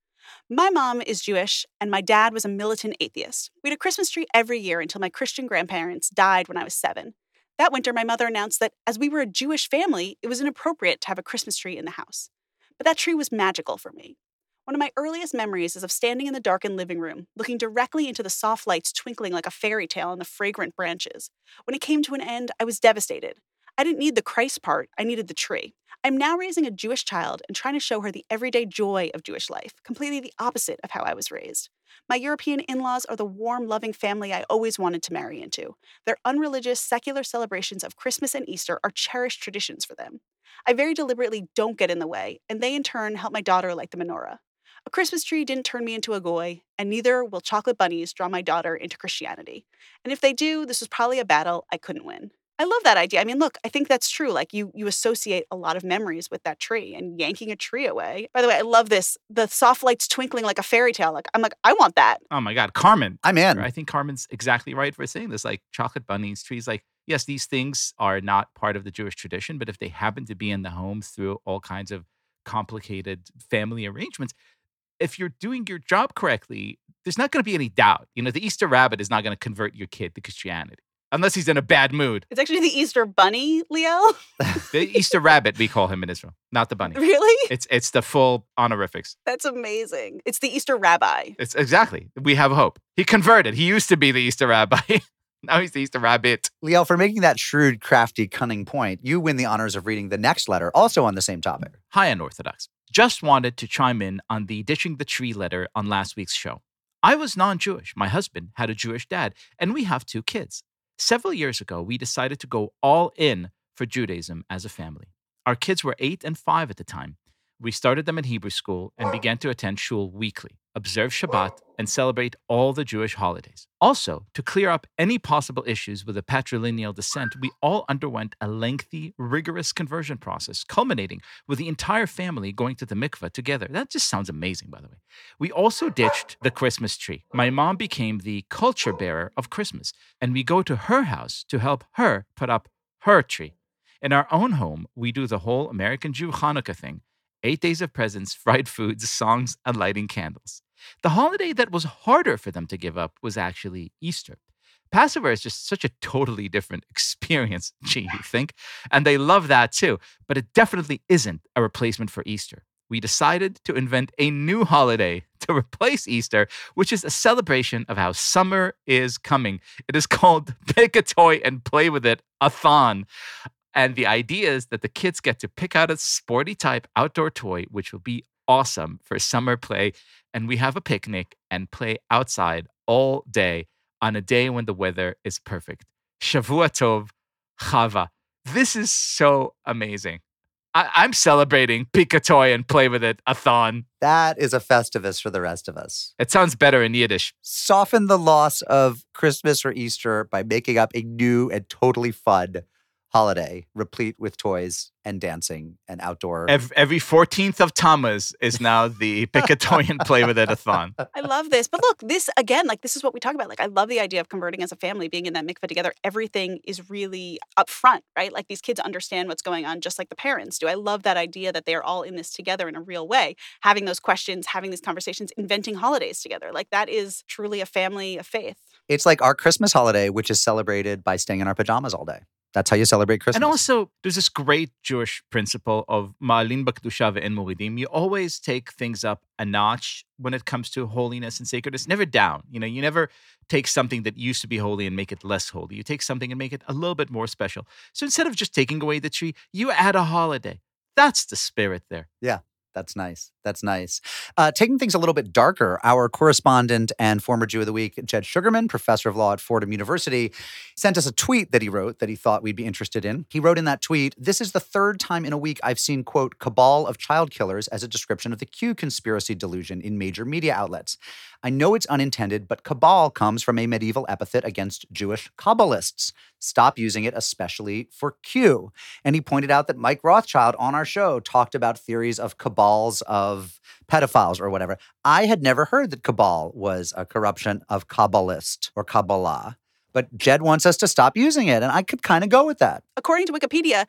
My mom is Jewish, and my dad was a militant atheist. We had a Christmas tree every year until my Christian grandparents died when I was seven. That winter, my mother announced that as we were a Jewish family, it was inappropriate to have a Christmas tree in the house. But that tree was magical for me. One of my earliest memories is of standing in the darkened living room, looking directly into the soft lights twinkling like a fairy tale on the fragrant branches. When it came to an end, I was devastated. I didn't need the Christ part, I needed the tree. I'm now raising a Jewish child and trying to show her the everyday joy of Jewish life, completely the opposite of how I was raised. My European in laws are the warm, loving family I always wanted to marry into. Their unreligious, secular celebrations of Christmas and Easter are cherished traditions for them. I very deliberately don't get in the way, and they in turn help my daughter light the menorah. A Christmas tree didn't turn me into a goy, and neither will chocolate bunnies draw my daughter into Christianity. And if they do, this was probably a battle I couldn't win. I love that idea. I mean, look, I think that's true. Like you you associate a lot of memories with that tree and yanking a tree away. By the way, I love this. The soft lights twinkling like a fairy tale. Like I'm like, I want that. Oh my God, Carmen. I'm in. I think Carmen's exactly right for saying this. Like chocolate bunnies, trees, like, yes, these things are not part of the Jewish tradition, but if they happen to be in the home through all kinds of complicated family arrangements, if you're doing your job correctly, there's not going to be any doubt. You know, the Easter rabbit is not going to convert your kid to Christianity unless he's in a bad mood. It's actually the Easter bunny, Liel. (laughs) The Easter rabbit, we call him in Israel, not the bunny. really? It's it's the full honorifics. That's amazing. It's the Easter rabbi. It's exactly. We have hope. He converted. He used to be the Easter rabbi. (laughs) now he's the Easter rabbit. Liel, for making that shrewd, crafty, cunning point, you win the honors of reading the next letter, also on the same topic. Hi, Unorthodox. Just wanted to chime in on the ditching the tree letter on last week's show. I was non Jewish. My husband had a Jewish dad, and we have two kids. Several years ago, we decided to go all in for Judaism as a family. Our kids were eight and five at the time. We started them in Hebrew school and began to attend shul weekly, observe Shabbat, and celebrate all the Jewish holidays. Also, to clear up any possible issues with a patrilineal descent, we all underwent a lengthy, rigorous conversion process, culminating with the entire family going to the mikveh together. That just sounds amazing, by the way. We also ditched the Christmas tree. My mom became the culture bearer of Christmas, and we go to her house to help her put up her tree. In our own home, we do the whole American Jew Hanukkah thing eight days of presents, (laughs) fried foods, songs, and lighting candles. The holiday that was harder for them to give up was actually Easter. Passover is just such a totally different (laughs) experience, gee, you think? And they love that too, but it definitely isn't a replacement for Easter. We decided to invent a new holiday (laughs) to replace Easter, which is a celebration of how summer is coming. It is called Pick a Toy and Play with It, a thon. And the idea is that the kids get to pick out a sporty type outdoor toy, which will be awesome for summer play. And we have a picnic and play outside all day on a day when the weather is perfect. Shavua Tov, Chava. This is so amazing. I- I'm celebrating pick a toy and play with it, a thon. That is a festivus for the rest of us. It sounds better in Yiddish. Soften the loss of Christmas or Easter by making up a new and totally fun holiday, replete with toys and dancing and outdoor. Every, every 14th of Tammuz is now the pick a toy and play with it, a thon. (laughs) I love this. But look, this again, like this is what we talk about. Like I love the idea of converting as a family, being in that mikveh together. Everything is really upfront, right? Like these kids understand what's going on just like the parents do. I love that idea that they are all in this together in a real way, having those questions, having these conversations, inventing holidays together. Like that is truly a family of faith. It's like our Christmas holiday, which is celebrated by staying in our pajamas all day. That's how you celebrate Christmas. And also, there's this great Jewish principle of ma'alin b'kedusha ve'en moridim. You always take things up a notch when it comes to holiness and sacredness, never down. You know, you never take something that used to be holy and make it less holy. You take something and make it a little bit more special. So instead of just taking away the tree, you add a holiday. That's the spirit there. Yeah, that's nice. That's nice. Uh, taking things a little bit darker, our correspondent and former Jew of the Week, Jed Shugerman, professor of law at Fordham University, sent us a tweet that he wrote that he thought we'd be interested in. He wrote in that tweet, This is the third time in a week I've seen, quote, cabal of child killers as a description of the Q conspiracy delusion in major media outlets. I know it's unintended, but cabal comes from a medieval epithet against Jewish Kabbalists. Stop using it, especially for Q. And he pointed out that Mike Rothschild on our show talked about theories of cabals of pedophiles or whatever. I had never heard that cabal was a corruption of Kabbalist or Kabbalah. But Jed wants us to stop using it, and I could kind of go with that. According to Wikipedia,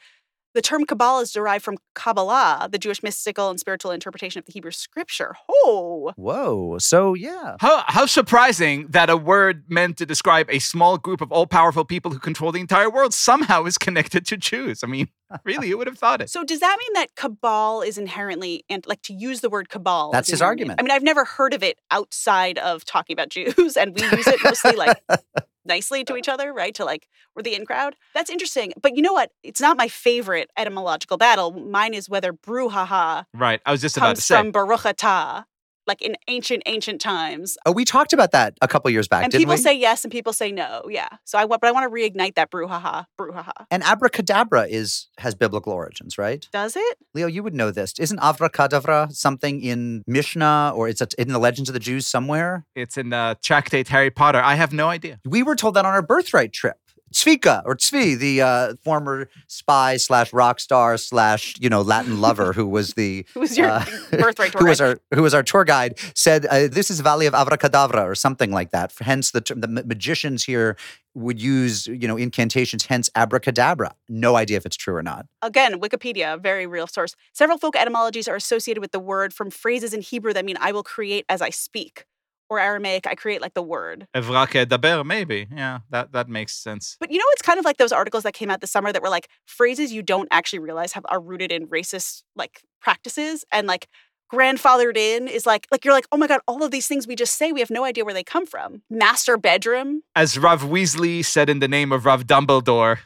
The term Kabbalah is derived from Kabbalah, the Jewish mystical and spiritual interpretation of the Hebrew scripture. Oh, Whoa. So, yeah. How, how surprising that a word meant to describe a small group of all powerful people who control the entire world somehow is connected to Jews. I mean, (laughs) really, who would have thought it? so does that mean that cabal is inherently and like to use the word cabal? That's his argument. I mean, I've never heard of it outside of talking about Jews, and we use it mostly like (laughs) nicely to each other, right? To like we're the in crowd. That's interesting. But you know what? It's not my favorite etymological battle. Mine is whether brouhaha Right. I was just about to say. from baruch atah, like in ancient ancient times. Oh, we talked about that a couple years back, and didn't people we? say yes, and people say no. Yeah. So I want, but I want to reignite that brouhaha, brouhaha. and abracadabra is has biblical origins, right? Does it? Liel, you would know this. Isn't abracadabra something in Mishnah or it's a, in the Legends of the Jews somewhere? It's in the tractate Harry Potter. I have no idea. We were told that on our birthright trip. Zvika or Tzvi, the uh, former spy slash rock star slash you know Latin lover who was the (laughs) Who was your uh, birthright tour who was guide? our who was our tour guide said uh, this is Valley of Abracadabra or something like that. Hence the term, the magicians here would use you know incantations. Hence abracadabra. No idea if it's true or not. Again, Wikipedia, a very real source. Several folk etymologies are associated with the word from phrases in Hebrew that mean I will create as I speak, or Aramaic, I create like the word. Evrake daber, maybe. Yeah, that, that makes sense. But you know, it's kind of like those articles that came out this summer that were like phrases you don't actually realize have are rooted in racist like practices and like grandfathered in is like like you're like oh my god all of these things we just say we have no idea where they come from master bedroom As Rav Weasley said in the name of Rav Dumbledore,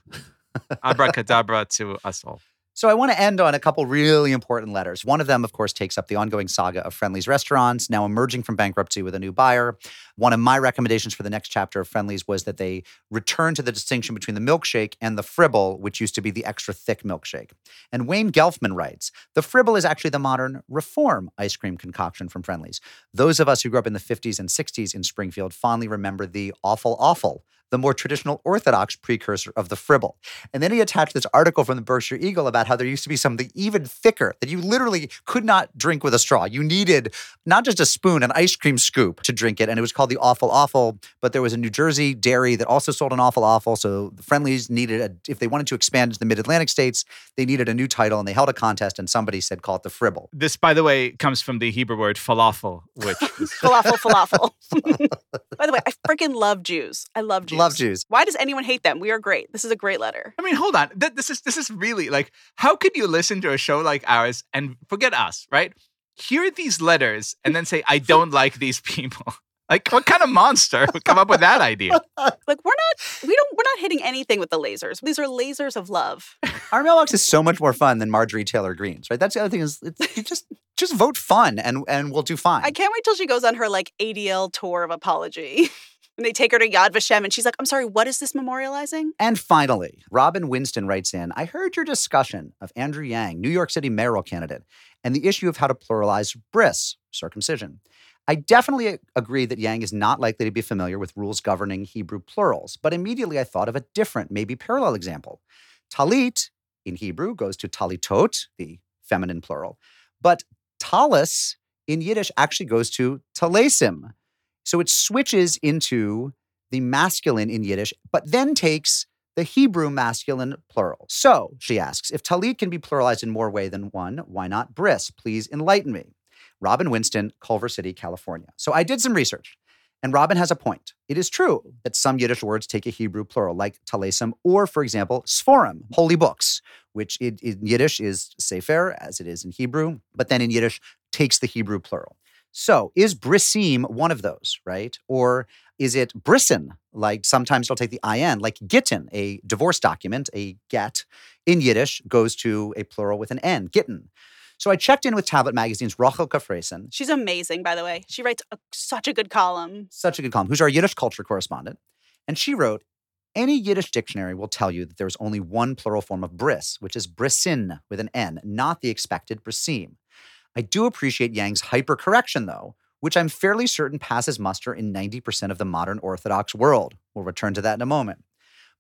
abracadabra to us all. So I want to end on a couple really important letters. One of them, of course, takes up the ongoing saga of Friendly's restaurants, now emerging from bankruptcy with a new buyer. One of my recommendations for the next chapter of Friendly's was that they return to the distinction between the milkshake and the fribble, which used to be the extra thick milkshake. And Wayne Gelfman writes, the fribble is actually the modern reform ice cream concoction from Friendly's. Those of us who grew up in the 50s and 60s in Springfield fondly remember the awful awful, the more traditional orthodox precursor of the fribble. And then he attached this article from the Berkshire Eagle about how there used to be something even thicker that you literally could not drink with a straw. You needed not just a spoon, an ice cream scoop to drink it. And it was called the Awful Awful. But there was a New Jersey dairy that also sold an Awful Awful. So the Friendlies needed, a, if they wanted to expand into the mid Atlantic states, they needed a new title. And they held a contest and somebody said, call it the Fribble. This, by the way, comes from the Hebrew word falafel, which is (laughs) (laughs) falafel falafel (laughs) by the way i freaking love jews i love jews Love Jews. why does anyone hate them we are great this is a great letter I mean, hold on. Th- This is this is really like how could you listen to a show like ours and forget us, right? Hear these letters and then say, I don't like these people. (laughs) Like, what kind of monster would come up with that idea? (laughs) like we're not we don't we're not hitting anything with the lasers these are lasers of love (laughs) Our mailbox is so much more fun than Marjorie Taylor Greene's, right? That's the other thing is it's, you just just vote fun and and we'll do fine. i can't wait till she goes on her like adl tour of apology and they take her to yad vashem and she's like i'm sorry what is this memorializing And finally, Robin Winston writes in I heard your discussion of Andrew Yang, New York City mayoral candidate, and the issue of how to pluralize bris, circumcision. I definitely agree that Yang is not likely to be familiar with rules governing Hebrew plurals, but immediately I thought of a different, maybe parallel example. Talit in Hebrew goes to talitot, the feminine plural, but talis in Yiddish actually goes to talesim. So it switches into the masculine in Yiddish, but then takes the Hebrew masculine plural. So she asks, if talit can be pluralized in more way than one, why not bris? Please enlighten me. Robin Winston, Culver City, California. So I did some research, and Robin has a point. It is true that some Yiddish words take a Hebrew plural, like talesim, or, for example, sforim, holy books, which in, in Yiddish is sefer, as it is in Hebrew, but then in Yiddish takes the Hebrew plural. So is brisim one of those, right? Or is it brisson? Like sometimes it'll take the in, like gittin, a divorce document, a get in Yiddish goes to a plural with an n, gittin. So I checked in with Tablet Magazine's Rokhl Kafrissen, she's amazing by the way she writes a, such a good column such a good column, who's our Yiddish culture correspondent. And she wrote, any Yiddish dictionary will tell you that there's only one plural form of bris, which is brisin with an N, not the expected brisim. I do appreciate Yang's hypercorrection, though, which I'm fairly certain passes muster in 90% of the modern Orthodox world. We'll return to that in a moment.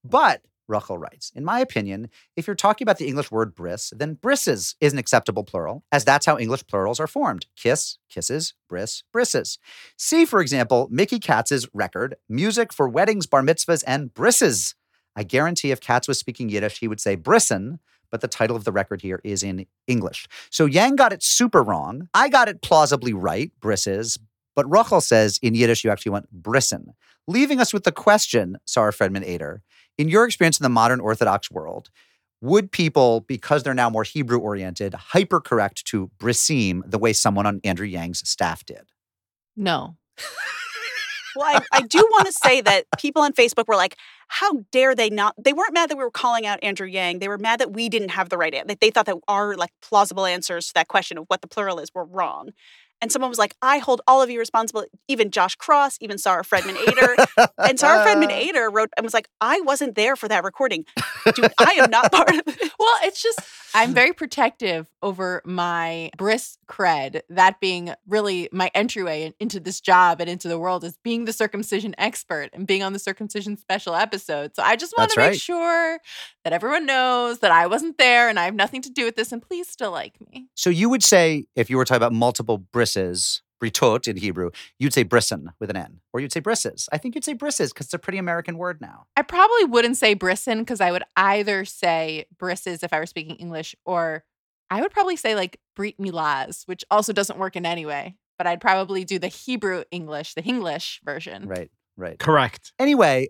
But, Rachel writes, in my opinion, if you're talking about the English word bris, then brisses is an acceptable plural, as that's how English plurals are formed. Kiss, kisses, bris, brisses. See, for example, Mickey Katz's record, Music for Weddings, Bar Mitzvahs, and Brisses. I guarantee if Katz was speaking Yiddish, he would say brisson, but the title of the record here is in English. So Yang got it super wrong. I got it plausibly right, brisses, but Rokhl says in Yiddish you actually want brissen, leaving us with the question, Sarah Fredman Aeder, in your experience in the modern Orthodox world, would people, because they're now more Hebrew oriented, hypercorrect to brissim the way someone on Andrew Yang's staff did? No. (laughs) Well, I, I do want to say that people on Facebook were like, how dare they not? They weren't mad that we were calling out Andrew Yang. They were mad that we didn't have the right answer. They thought that our like plausible answers to that question of what the plural is were wrong. And someone was like, I hold all of you responsible, even Josh Cross, even Sarah Fredman Aeder. and Sarah Fredman (laughs) Aeder wrote and was like, I wasn't there for that recording. Dude, I am not part of it. Well, it's just I'm (laughs) very protective over my bris cred, that being really my entryway into this job and into the world is being the circumcision expert and being on the circumcision special episode. So I just want That's to make right. sure that everyone knows that I wasn't there and I have nothing to do with this and please still like me. So you would say, if you were talking about multiple brisses, britot in Hebrew, you'd say brissen with an N, or you'd say brisses. I think you'd say brisses because it's a pretty American word now. I probably wouldn't say brisson because I would either say brisses if I were speaking English or I would probably say like brit milaz, which also doesn't work in any way. But I'd probably do the Hebrew English, the Hinglish version. Right, right. Correct. Anyway,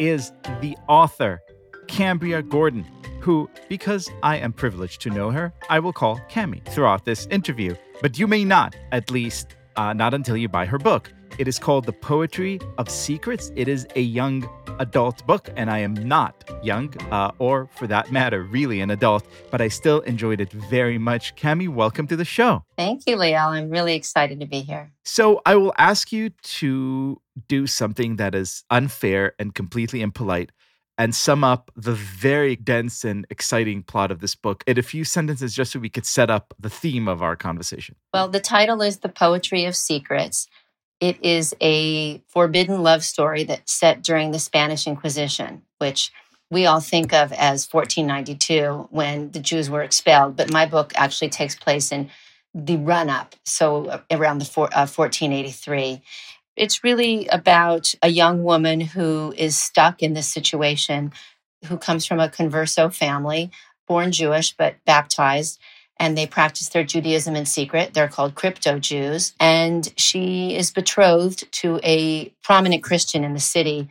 is the author, Cambria Gordon, who, because I am privileged to know her, I will call Cami throughout this interview. But you may not, at least uh, not until you buy her book. It is called The Poetry of Secrets. It is a young adult book, and I am not young, uh, or for that matter, really an adult, but I still enjoyed it very much. Cami, welcome to the show. Thank you, Liel. I'm really excited to be here. So I will ask you to do something that is unfair and completely impolite and sum up the very dense and exciting plot of this book in a few sentences just so we could set up the theme of our conversation. Well, the title is The Poetry of Secrets. It is a forbidden love story that's set during the Spanish Inquisition, which we all think of as 1492 when the Jews were expelled. But my book actually takes place in the run up, so uh, around the four, uh, 1483. It's really about a young woman who is stuck in this situation, who comes from a converso family, born Jewish but baptized, and they practice their Judaism in secret. They're called crypto Jews. And she is betrothed to a prominent Christian in the city,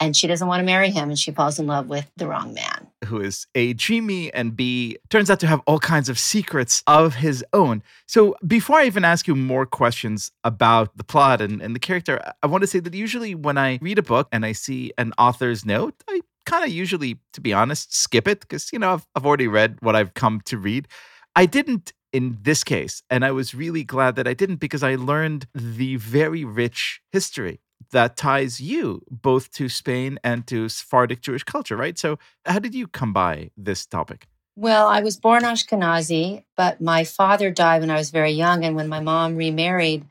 and she doesn't want to marry him, and she falls in love with the wrong man. Who is A, dreamy, and B, turns out to have all kinds of secrets of his own. So, before I even ask you more questions about the plot and, and the character, I want to say that usually when I read a book and I see an author's note, I kind of usually, to be honest, skip it because, you know, I've, I've already read what I've come to read. I didn't in this case, and I was really glad that I didn't because I learned the very rich history that ties you both to Spain and to Sephardic Jewish culture, right? So, how did you come by this topic? Well, I was born Ashkenazi, but my father died when I was very young. And when my mom remarried,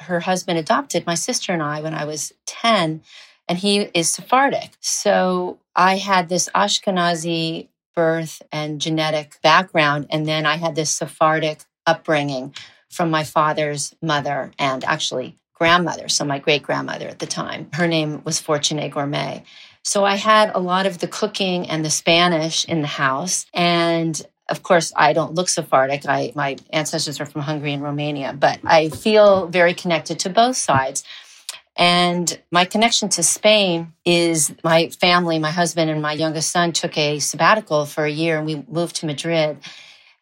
her husband adopted my sister and I when I was 10, and he is Sephardic. So I had this Ashkenazi birth and genetic background, and then I had this Sephardic upbringing from my father's mother and actually grandmother, so my great grandmother at the time. Her name was Fortune Gourmet. So I had a lot of the cooking and the Spanish in the house. And of course, I don't look Sephardic. I, my ancestors are from Hungary and Romania, but I feel very connected to both sides. And my connection to Spain is my family, my husband and my youngest son took a sabbatical for a year and we moved to Madrid.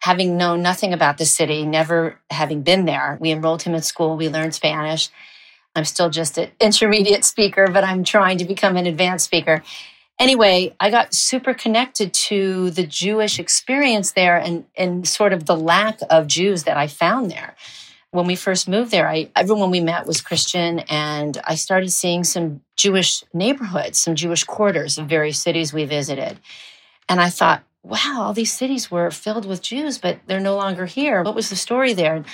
Having known nothing about the city, never having been there, we enrolled him in school. We learned Spanish. I'm still just an (laughs) intermediate speaker, but I'm trying to become an advanced speaker. Anyway, I got super connected to the Jewish experience there and, and sort of the lack of Jews that I found there. When we first moved there, I, everyone we met was Christian, and I started seeing some Jewish neighborhoods, some Jewish quarters of various cities we visited. And I thought, wow, all these cities were filled with Jews, but they're no longer here. What was the story there?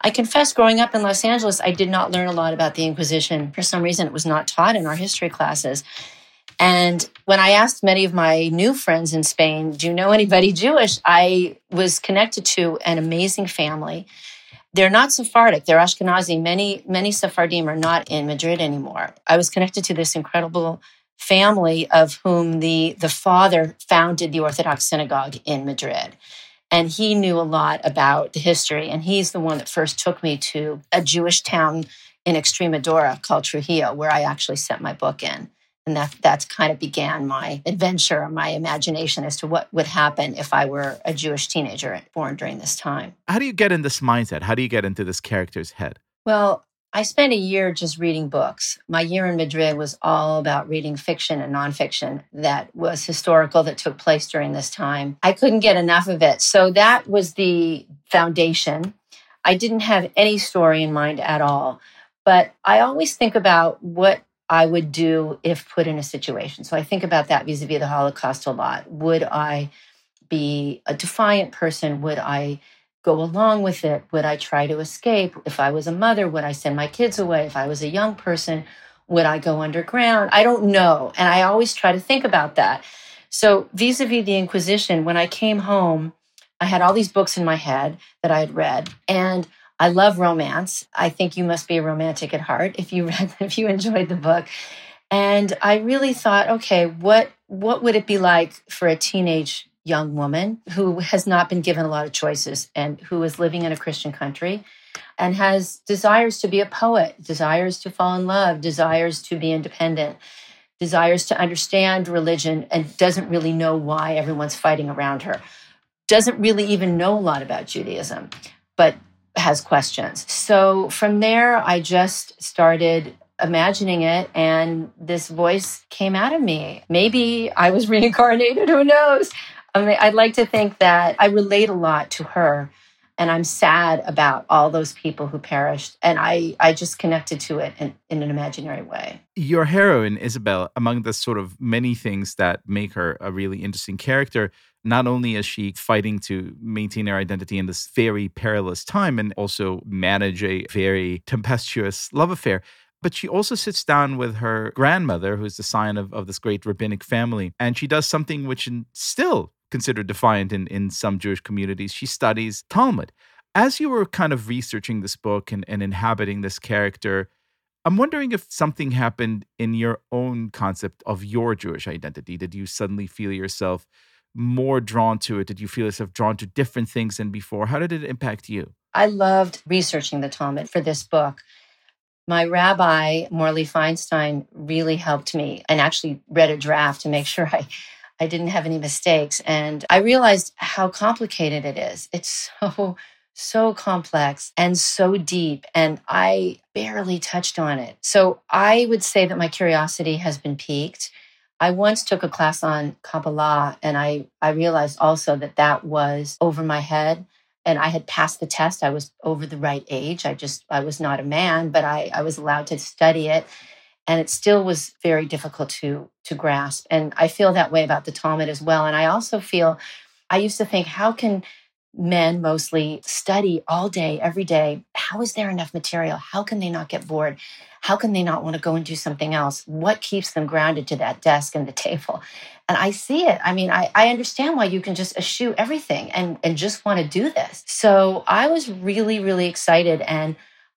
I confess, growing up in Los Angeles, I did not learn a lot about the Inquisition. For some reason, it was not taught in our history classes. And when I asked many of my new friends in Spain, do you know anybody (laughs) Jewish? I was connected to an amazing family. They're not Sephardic, they're Ashkenazi. Many, many Sephardim are not in Madrid anymore. I was connected to this incredible family of whom the, the father founded the Orthodox synagogue in Madrid. And he knew a lot about the history. And he's the one that first took me to a Jewish town in Extremadura called Trujillo, where I actually sent my book in. And that that's kind of began my adventure, my imagination as to what would happen if I were a Jewish teenager born during this time. How do you get in this mindset? How do you get into this character's head? Well, I spent a year just reading books. My year in Madrid was all about reading fiction and nonfiction that was historical, that took place during this time. I couldn't get enough of it. So that was the foundation. I didn't have any story in mind at all. But I always think about what I would do if put in a situation. So I think about that vis a vis the Holocaust a lot. Would I be a defiant person? Would I go along with it? Would I try to escape? If I was a mother, would I send my kids away? If I was a young person, would I go underground? I don't know. And I always try to think about that. So vis a vis the Inquisition, when I came home, I had all these books in my head that I had read. And I love romance. I think you must be a romantic at heart if you (laughs) read if you enjoyed the book. And I really thought, okay, what what would it be like for a teenage young woman who has not been given a lot of choices and who is living in a Christian country and has desires to be a poet, desires to fall in love, desires to be independent, desires to understand religion and doesn't really know why everyone's fighting around her. Doesn't really even know a lot about Judaism, but has questions. So from there, I just started imagining it and this voice came out of me. Maybe I was (laughs) reincarnated, who knows? I mean, I'd like to think that I relate a lot to her and I'm sad about all those people who perished. And I, I just connected to it in, in an imaginary way. Your heroine, Isabel, among the sort of many things that make her a really interesting character, not only is she fighting to maintain her identity in this very perilous time and also manage a very tempestuous love affair, but she also sits down with her grandmother, who's the scion of, of this great rabbinic family, and she does something which is still considered defiant in, in some Jewish communities. She studies Talmud. As you were kind of researching this book and, and inhabiting this character, I'm wondering if something happened in your own concept of your Jewish identity. Did you suddenly feel yourself more drawn to it? Did you feel yourself drawn to different things than before? How did it impact you? I loved researching the Talmud for this book. My rabbi, Morley Feinstein, really helped me and actually read a draft to make (laughs) sure I, I didn't have any mistakes. And I realized how complicated it is. It's (laughs) so, so complex and so deep. And I barely touched on it. So I would say that my curiosity has been piqued. I once took a class on Kabbalah, and I, I realized also that that was over my head. And I had passed the test. I was over the right age. I just, I was not a man, but I, I was allowed to study it. And it still was very difficult to, to grasp. And I feel that way about the Talmud as well. And I also feel, I used to think, how can men mostly study all day, every day? How is there enough material? How can they not get bored? How can they not want to go and do something else? What keeps them grounded to that desk and the table? And I see it. I mean, I, I understand why you can just eschew everything and, and just want to do this. So I was really, really excited and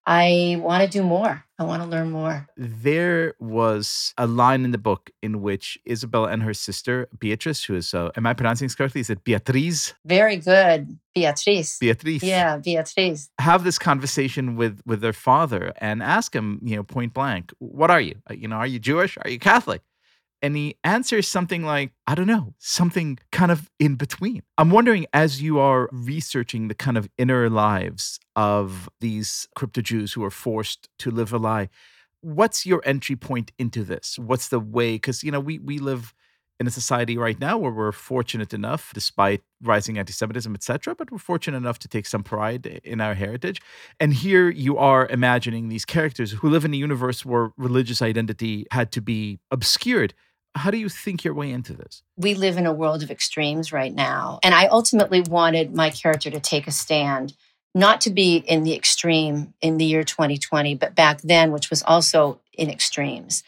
I want to do more. I want to learn more. There was a line in the book in which Isabella and her sister, Beatrice, who is, uh, am I pronouncing this correctly? Is it Beatriz? Very good. Beatriz. Beatriz. Yeah, Beatriz. Have this conversation with with their father and ask him, you know, point blank, what are you? Uh, You know, are you Jewish? Are you Catholic? And the answer is something like, I don't know, something kind of in between. I'm wondering, as you are researching the kind of inner lives of these crypto Jews who are forced to live a lie, what's your entry point into this? What's the way? Because, you know, we, we live in a society right now where we're fortunate enough, despite rising anti-Semitism, etc., but we're fortunate enough to take some pride in our heritage. And here you are imagining these characters who live in a universe where religious identity had to be obscured. How do you think your way into this? we live in a world of extremes right now. And I ultimately wanted my character to take a stand, not to be in the extreme in the year 2020, but back then, which was also in extremes,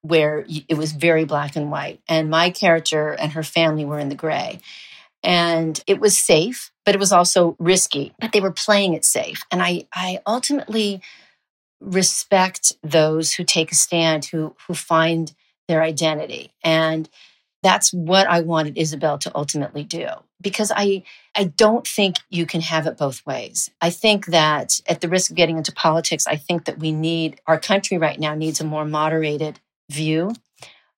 where it was very black and white. And my character and her family were in the gray. And it was safe, but it was also risky. But they were playing it safe. And I, I ultimately respect those who take a stand, who who find their identity. And that's what I wanted Isabel to ultimately do because I I don't think you can have it both ways. I think that at the risk of getting into politics, I think that we need our country right now needs a more moderated view.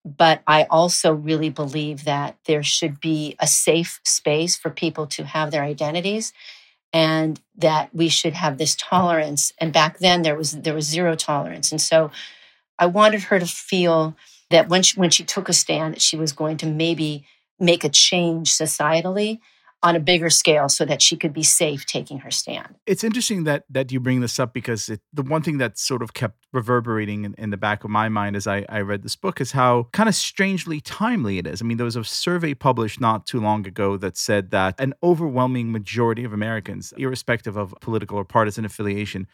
But I also really believe that there should be a safe space for people to have their identities and that we should have this tolerance. And back then there was there was zero tolerance. And so I wanted her to feel that when she, when she took a stand, that she was going to maybe make a change societally on a bigger scale so that she could be safe taking her stand. It's interesting that that you bring this up because it, the one thing that sort of kept reverberating in, in the back of my mind as I, I read this book is how kind of strangely timely it is. I mean, there was a survey published not too long ago that said that an overwhelming majority of Americans, irrespective of political or partisan affiliation,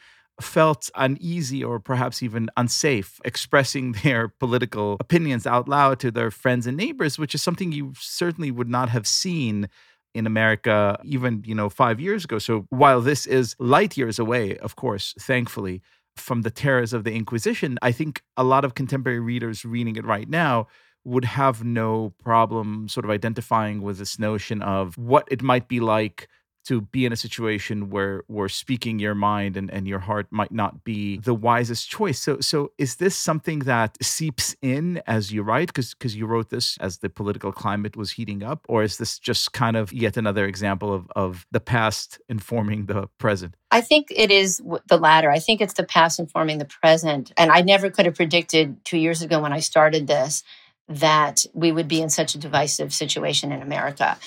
felt uneasy or perhaps even unsafe expressing (laughs) their political opinions out loud to their friends and neighbors, which is something you certainly would not have seen in America even, you know, 5 years ago. So while this is light years away, of course, thankfully, from the terrors of the Inquisition, I think a lot of contemporary readers reading it right now would have no problem sort of identifying with this notion of what it might be like to be in a situation where where speaking your mind and, and your heart might not be the wisest choice. So so is this something that seeps in as you write? Because because you wrote this as the political climate was heating up, or is this just kind of yet another example of of the past informing the present? I think it is the latter. I think it's the past informing the present. And I never could have predicted two years ago when I started this that we would be in such a divisive situation in America.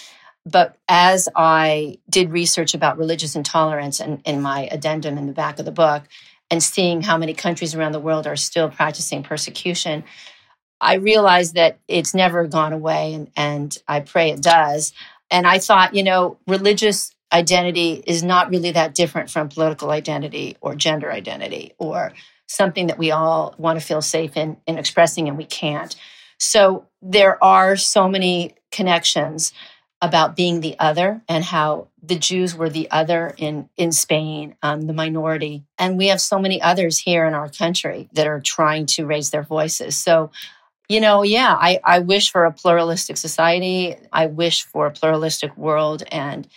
But as I did research about religious intolerance and in my addendum in the back of the book, and seeing how many countries around the world are still practicing persecution, I realized that it's never gone away, and, and I pray it does. And I thought, you know, religious identity is not really that different from political identity or gender identity or something that we all want to feel safe in, in expressing and we can't. So there are so many connections about being the other and how the Jews were the other in, in Spain, um, the minority. And we have so many others here in our country that are trying to raise their voices. So, you know, yeah, I, I wish for a pluralistic society. I wish for a pluralistic world. And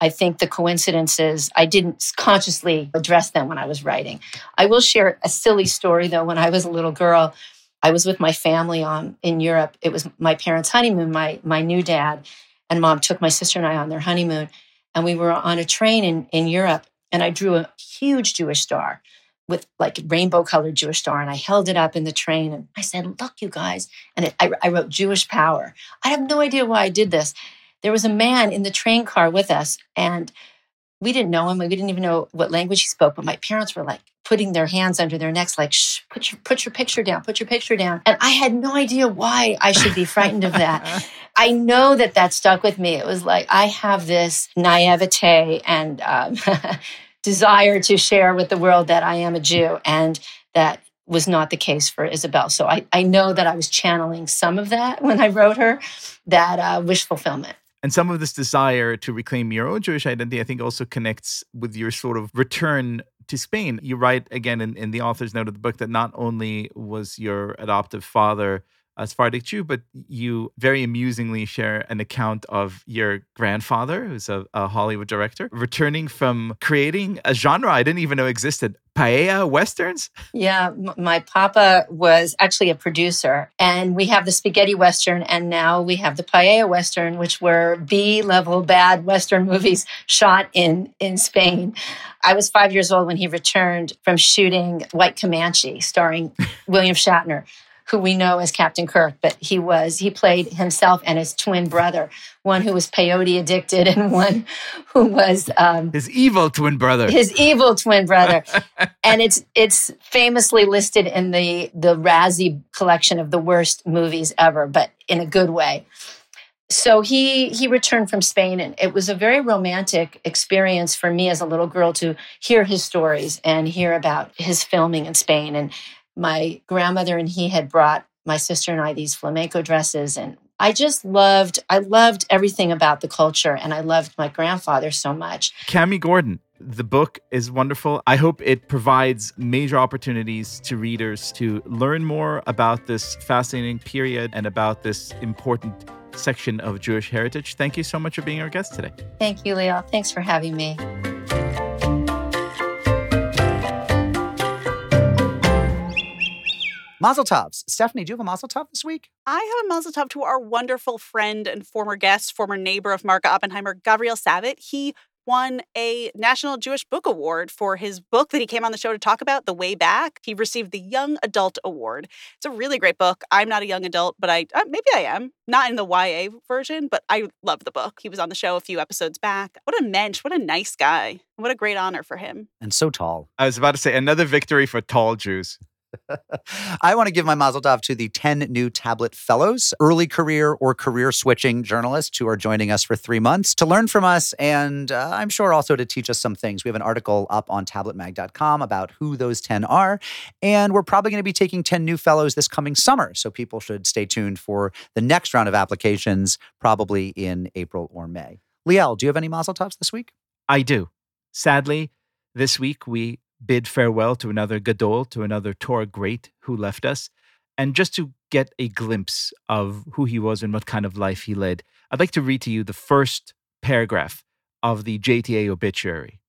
I think the coincidences, I didn't consciously address them when I was writing. I will share a silly story, though. When I was a little girl, I was with my family on in Europe. It was my parents' honeymoon. My my new dad and mom took my sister and I on their honeymoon, and we were on a train in in Europe. And I drew a huge Jewish star with like rainbow colored Jewish star, and I held it up in the train, and I said, "Look, you guys!" And it, I, I wrote Jewish power. I have no idea why I did this. There was a man in the train car with us, and we didn't know him. We didn't even know what language he spoke, but my parents were like putting their hands under their necks, like, shh, put your, put your picture down, put your picture down. And I had no idea why I should be frightened of that. (laughs) I know that that stuck with me. It was like, I have this naivete and um, (laughs) desire to share with the world that I am a Jew. And that was not the case for Isabel. So I, I know that I was channeling some of that when I wrote her, that uh, wish fulfillment. And some of this desire to reclaim your own Jewish identity, I think, also connects with your sort of return to Spain. You write again in, in the author's note of the book that not only was your adoptive father Sephardic Jew, but you very amusingly share an account of your grandfather, who's a, a Hollywood director, returning from creating a genre I didn't even know existed paella westerns. Yeah, m- my papa was actually a producer, and we have the spaghetti western, and now we have the paella western, which were B level bad western movies (laughs) shot in in Spain. I was five years old when he returned from shooting White Comanche, starring (laughs) William Shatner. Who we know as Captain Kirk, but he was, he played himself and his twin brother, one who was peyote addicted and (laughs) one who was um, His evil twin brother. his evil twin brother. (laughs) and it's it's famously listed in the the Razzie collection of the worst movies ever, but in a good way. So he he returned from Spain and it was a very romantic experience for me as a little girl to hear his stories and hear about his filming in Spain and my grandmother and he had brought my sister and I these flamenco dresses and I just loved I loved everything about the culture and I loved my grandfather so much. Cami Gordon. The book is wonderful. I hope it provides major opportunities to readers to learn more about this fascinating period and about this important section of Jewish heritage. Thank you so much for being our guest today. Thank you, Liel. Thanks for having me. Mazel tovs. Stephanie, do you have a mazel tov this week? I have a mazel tov to our wonderful friend and former guest, former neighbor of Mark Oppenheimer, Gavriel Savit. He won a National Jewish Book Award for his book that he came on the show to talk about, The Way Back. He received the Young Adult Award. It's a really great book. I'm not a young adult, but I uh, maybe I am. Not in the YA version, but I love the book. He was on the show a few episodes back. What a mensch. What a nice guy. What a great honor for him. And so tall. I was about to say another victory for tall Jews. I want to give my mazel tov to the 10 new Tablet Fellows, early career or career switching journalists who are joining us for three months to learn from us and uh, I'm sure also to teach us some things. We have an article up on tabletmag.com about who those 10 are. And we're probably going to be taking 10 new fellows this coming summer. So people should stay tuned for the next round of applications, probably in April or May. Liel, do you have any mazel tovs this week? I do. Sadly, this week we bid farewell to another Gadol, to another Torah great who left us. And just to get a glimpse of who he was and what kind of life he led, I'd like to read to you the first paragraph of the JTA obituary.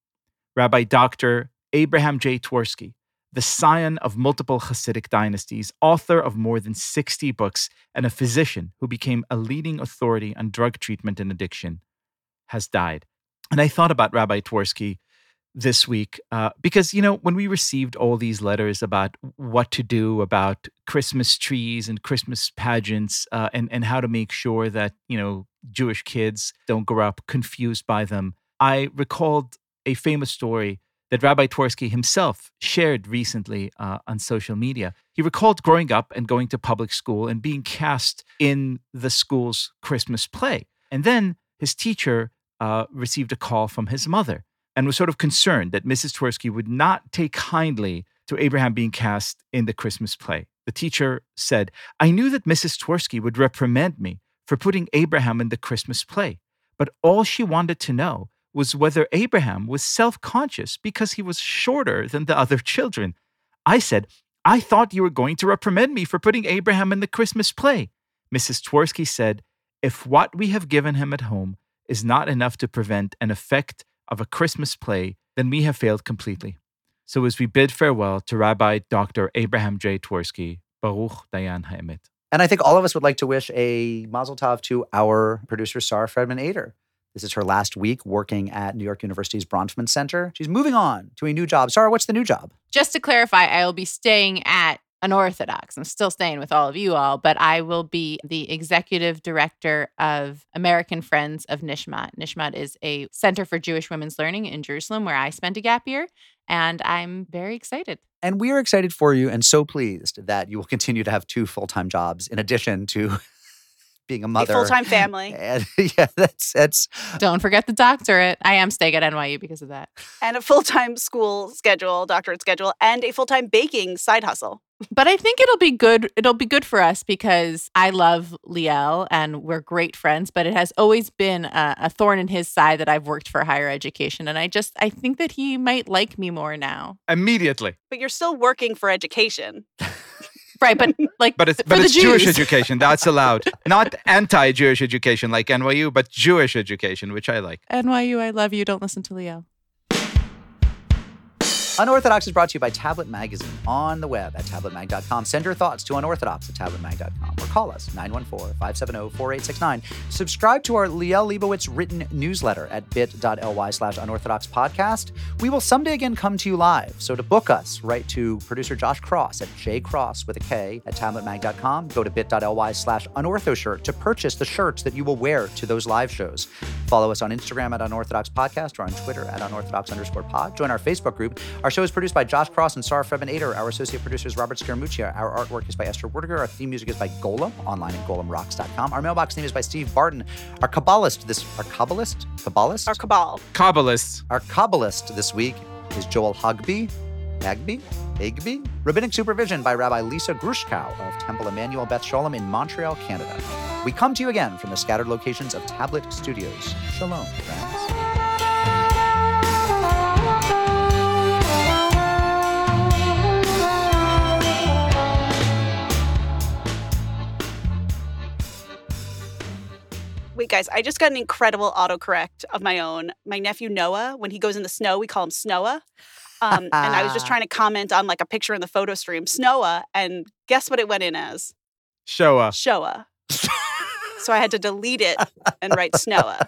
Rabbi Dr. Abraham J. Twersky, the scion of multiple Hasidic dynasties, author of more than 60 books, and a physician who became a leading authority on drug treatment and addiction, has died. And I thought about Rabbi Twersky this week uh, because you know when we received all these letters about what to do about christmas trees and christmas pageants uh, and and how to make sure that you know jewish kids don't grow up confused by them i recalled a famous story that rabbi twersky himself shared recently uh, on social media. He recalled growing up and going to public school and being cast in the school's christmas play. And then his teacher uh, received a call from his mother and was sort of concerned that Mrs. Twersky would not take kindly to Abraham being cast in the Christmas play. The teacher said, I knew that Mrs. Twersky would reprimand me for putting Abraham in the Christmas play, but all she wanted to know was whether Abraham was self conscious because he was shorter than the other children. I said, I thought you were going to reprimand me for putting Abraham in the Christmas play. Mrs. Twersky said, If what we have given him at home is not enough to prevent an effect of a Christmas play, then we have failed completely. So as we bid farewell to Rabbi Dr. Abraham J. Twersky, Baruch Dayan Ha'emet. And I think all of us would like to wish a mazel tov to our producer, Sarah Fredman Aeder. This is her last week working at New York University's Bronfman Center. She's moving on to a new job. Sarah, what's the new job? Just to clarify, I will be staying at Unorthodox. I'm still staying with all of you all, but I will be the executive director of American Friends of Nishmat. Nishmat is a center for Jewish women's learning in Jerusalem where I spent a gap year, and I'm very excited. And we are excited for you and so pleased that you will continue to have two full time jobs in addition to (laughs) being a mother. A mother. full time family (laughs) And (laughs) yeah, that's that's Don't forget the doctorate. I am staying at NYU because of that. and a full time school schedule, doctorate schedule, and a full time baking side hustle. But I think it'll be good. It'll be good for us because I love Liel and we're great friends. But it has always been a, a thorn in his side that I've worked for higher education, and I just I think that he might like me more now. Immediately. But you're still working for education. (laughs) Right, but like, But it's, but the it's Jewish education. That's allowed. Not anti Jewish education like NYU, but Jewish education, which I like. NYU, I love you. Don't listen to Liel. Unorthodox is brought to you by Tablet Magazine on the web at tabletmag.com. Send your thoughts to unorthodox at tabletmag.com or call us 914 570 4869. Subscribe to our Liel Leibovitz written newsletter at bit.ly slash unorthodox podcast. We will someday again come to you live. So to book us, write to producer Josh Kross at jkross with a K at tabletmag.com. Go to bit.ly slash unorthoshirt to purchase the shirts that you will wear to those live shows. Follow us on Instagram at unorthodox podcast or on Twitter at unorthodox underscore pod. Join our Facebook group. Our show is produced by Josh Kross and Sarah Fredman Aeder. Our associate producer is Robert Scaramuccia. Our artwork is by Esther Werdiger. Our theme music is by Golem, online at golemrocks.com. Our mailbox name is by Steve Barton. Our Kabbalist this our Kabbalist? Kabbalist? Our cabal. Kabbalists. Our Kabbalist this week is Joel Hugby. Hagby? Hagby? Rabbinic supervision by Rabbi Lisa Grushkow of Temple Emmanuel Beth Shalom in Montreal, Canada. We come to you again from the scattered locations of Tablet Studios. Shalom, friends. Wait, guys, I just got an incredible autocorrect of my own. My nephew Noah, when he goes in the snow, we call him Snowa. Um, and I was just (laughs) trying to comment on like a picture in the photo stream, Snowa, and guess what it went in as? Showa. Showa. (laughs) so I had to delete it and write Snowa.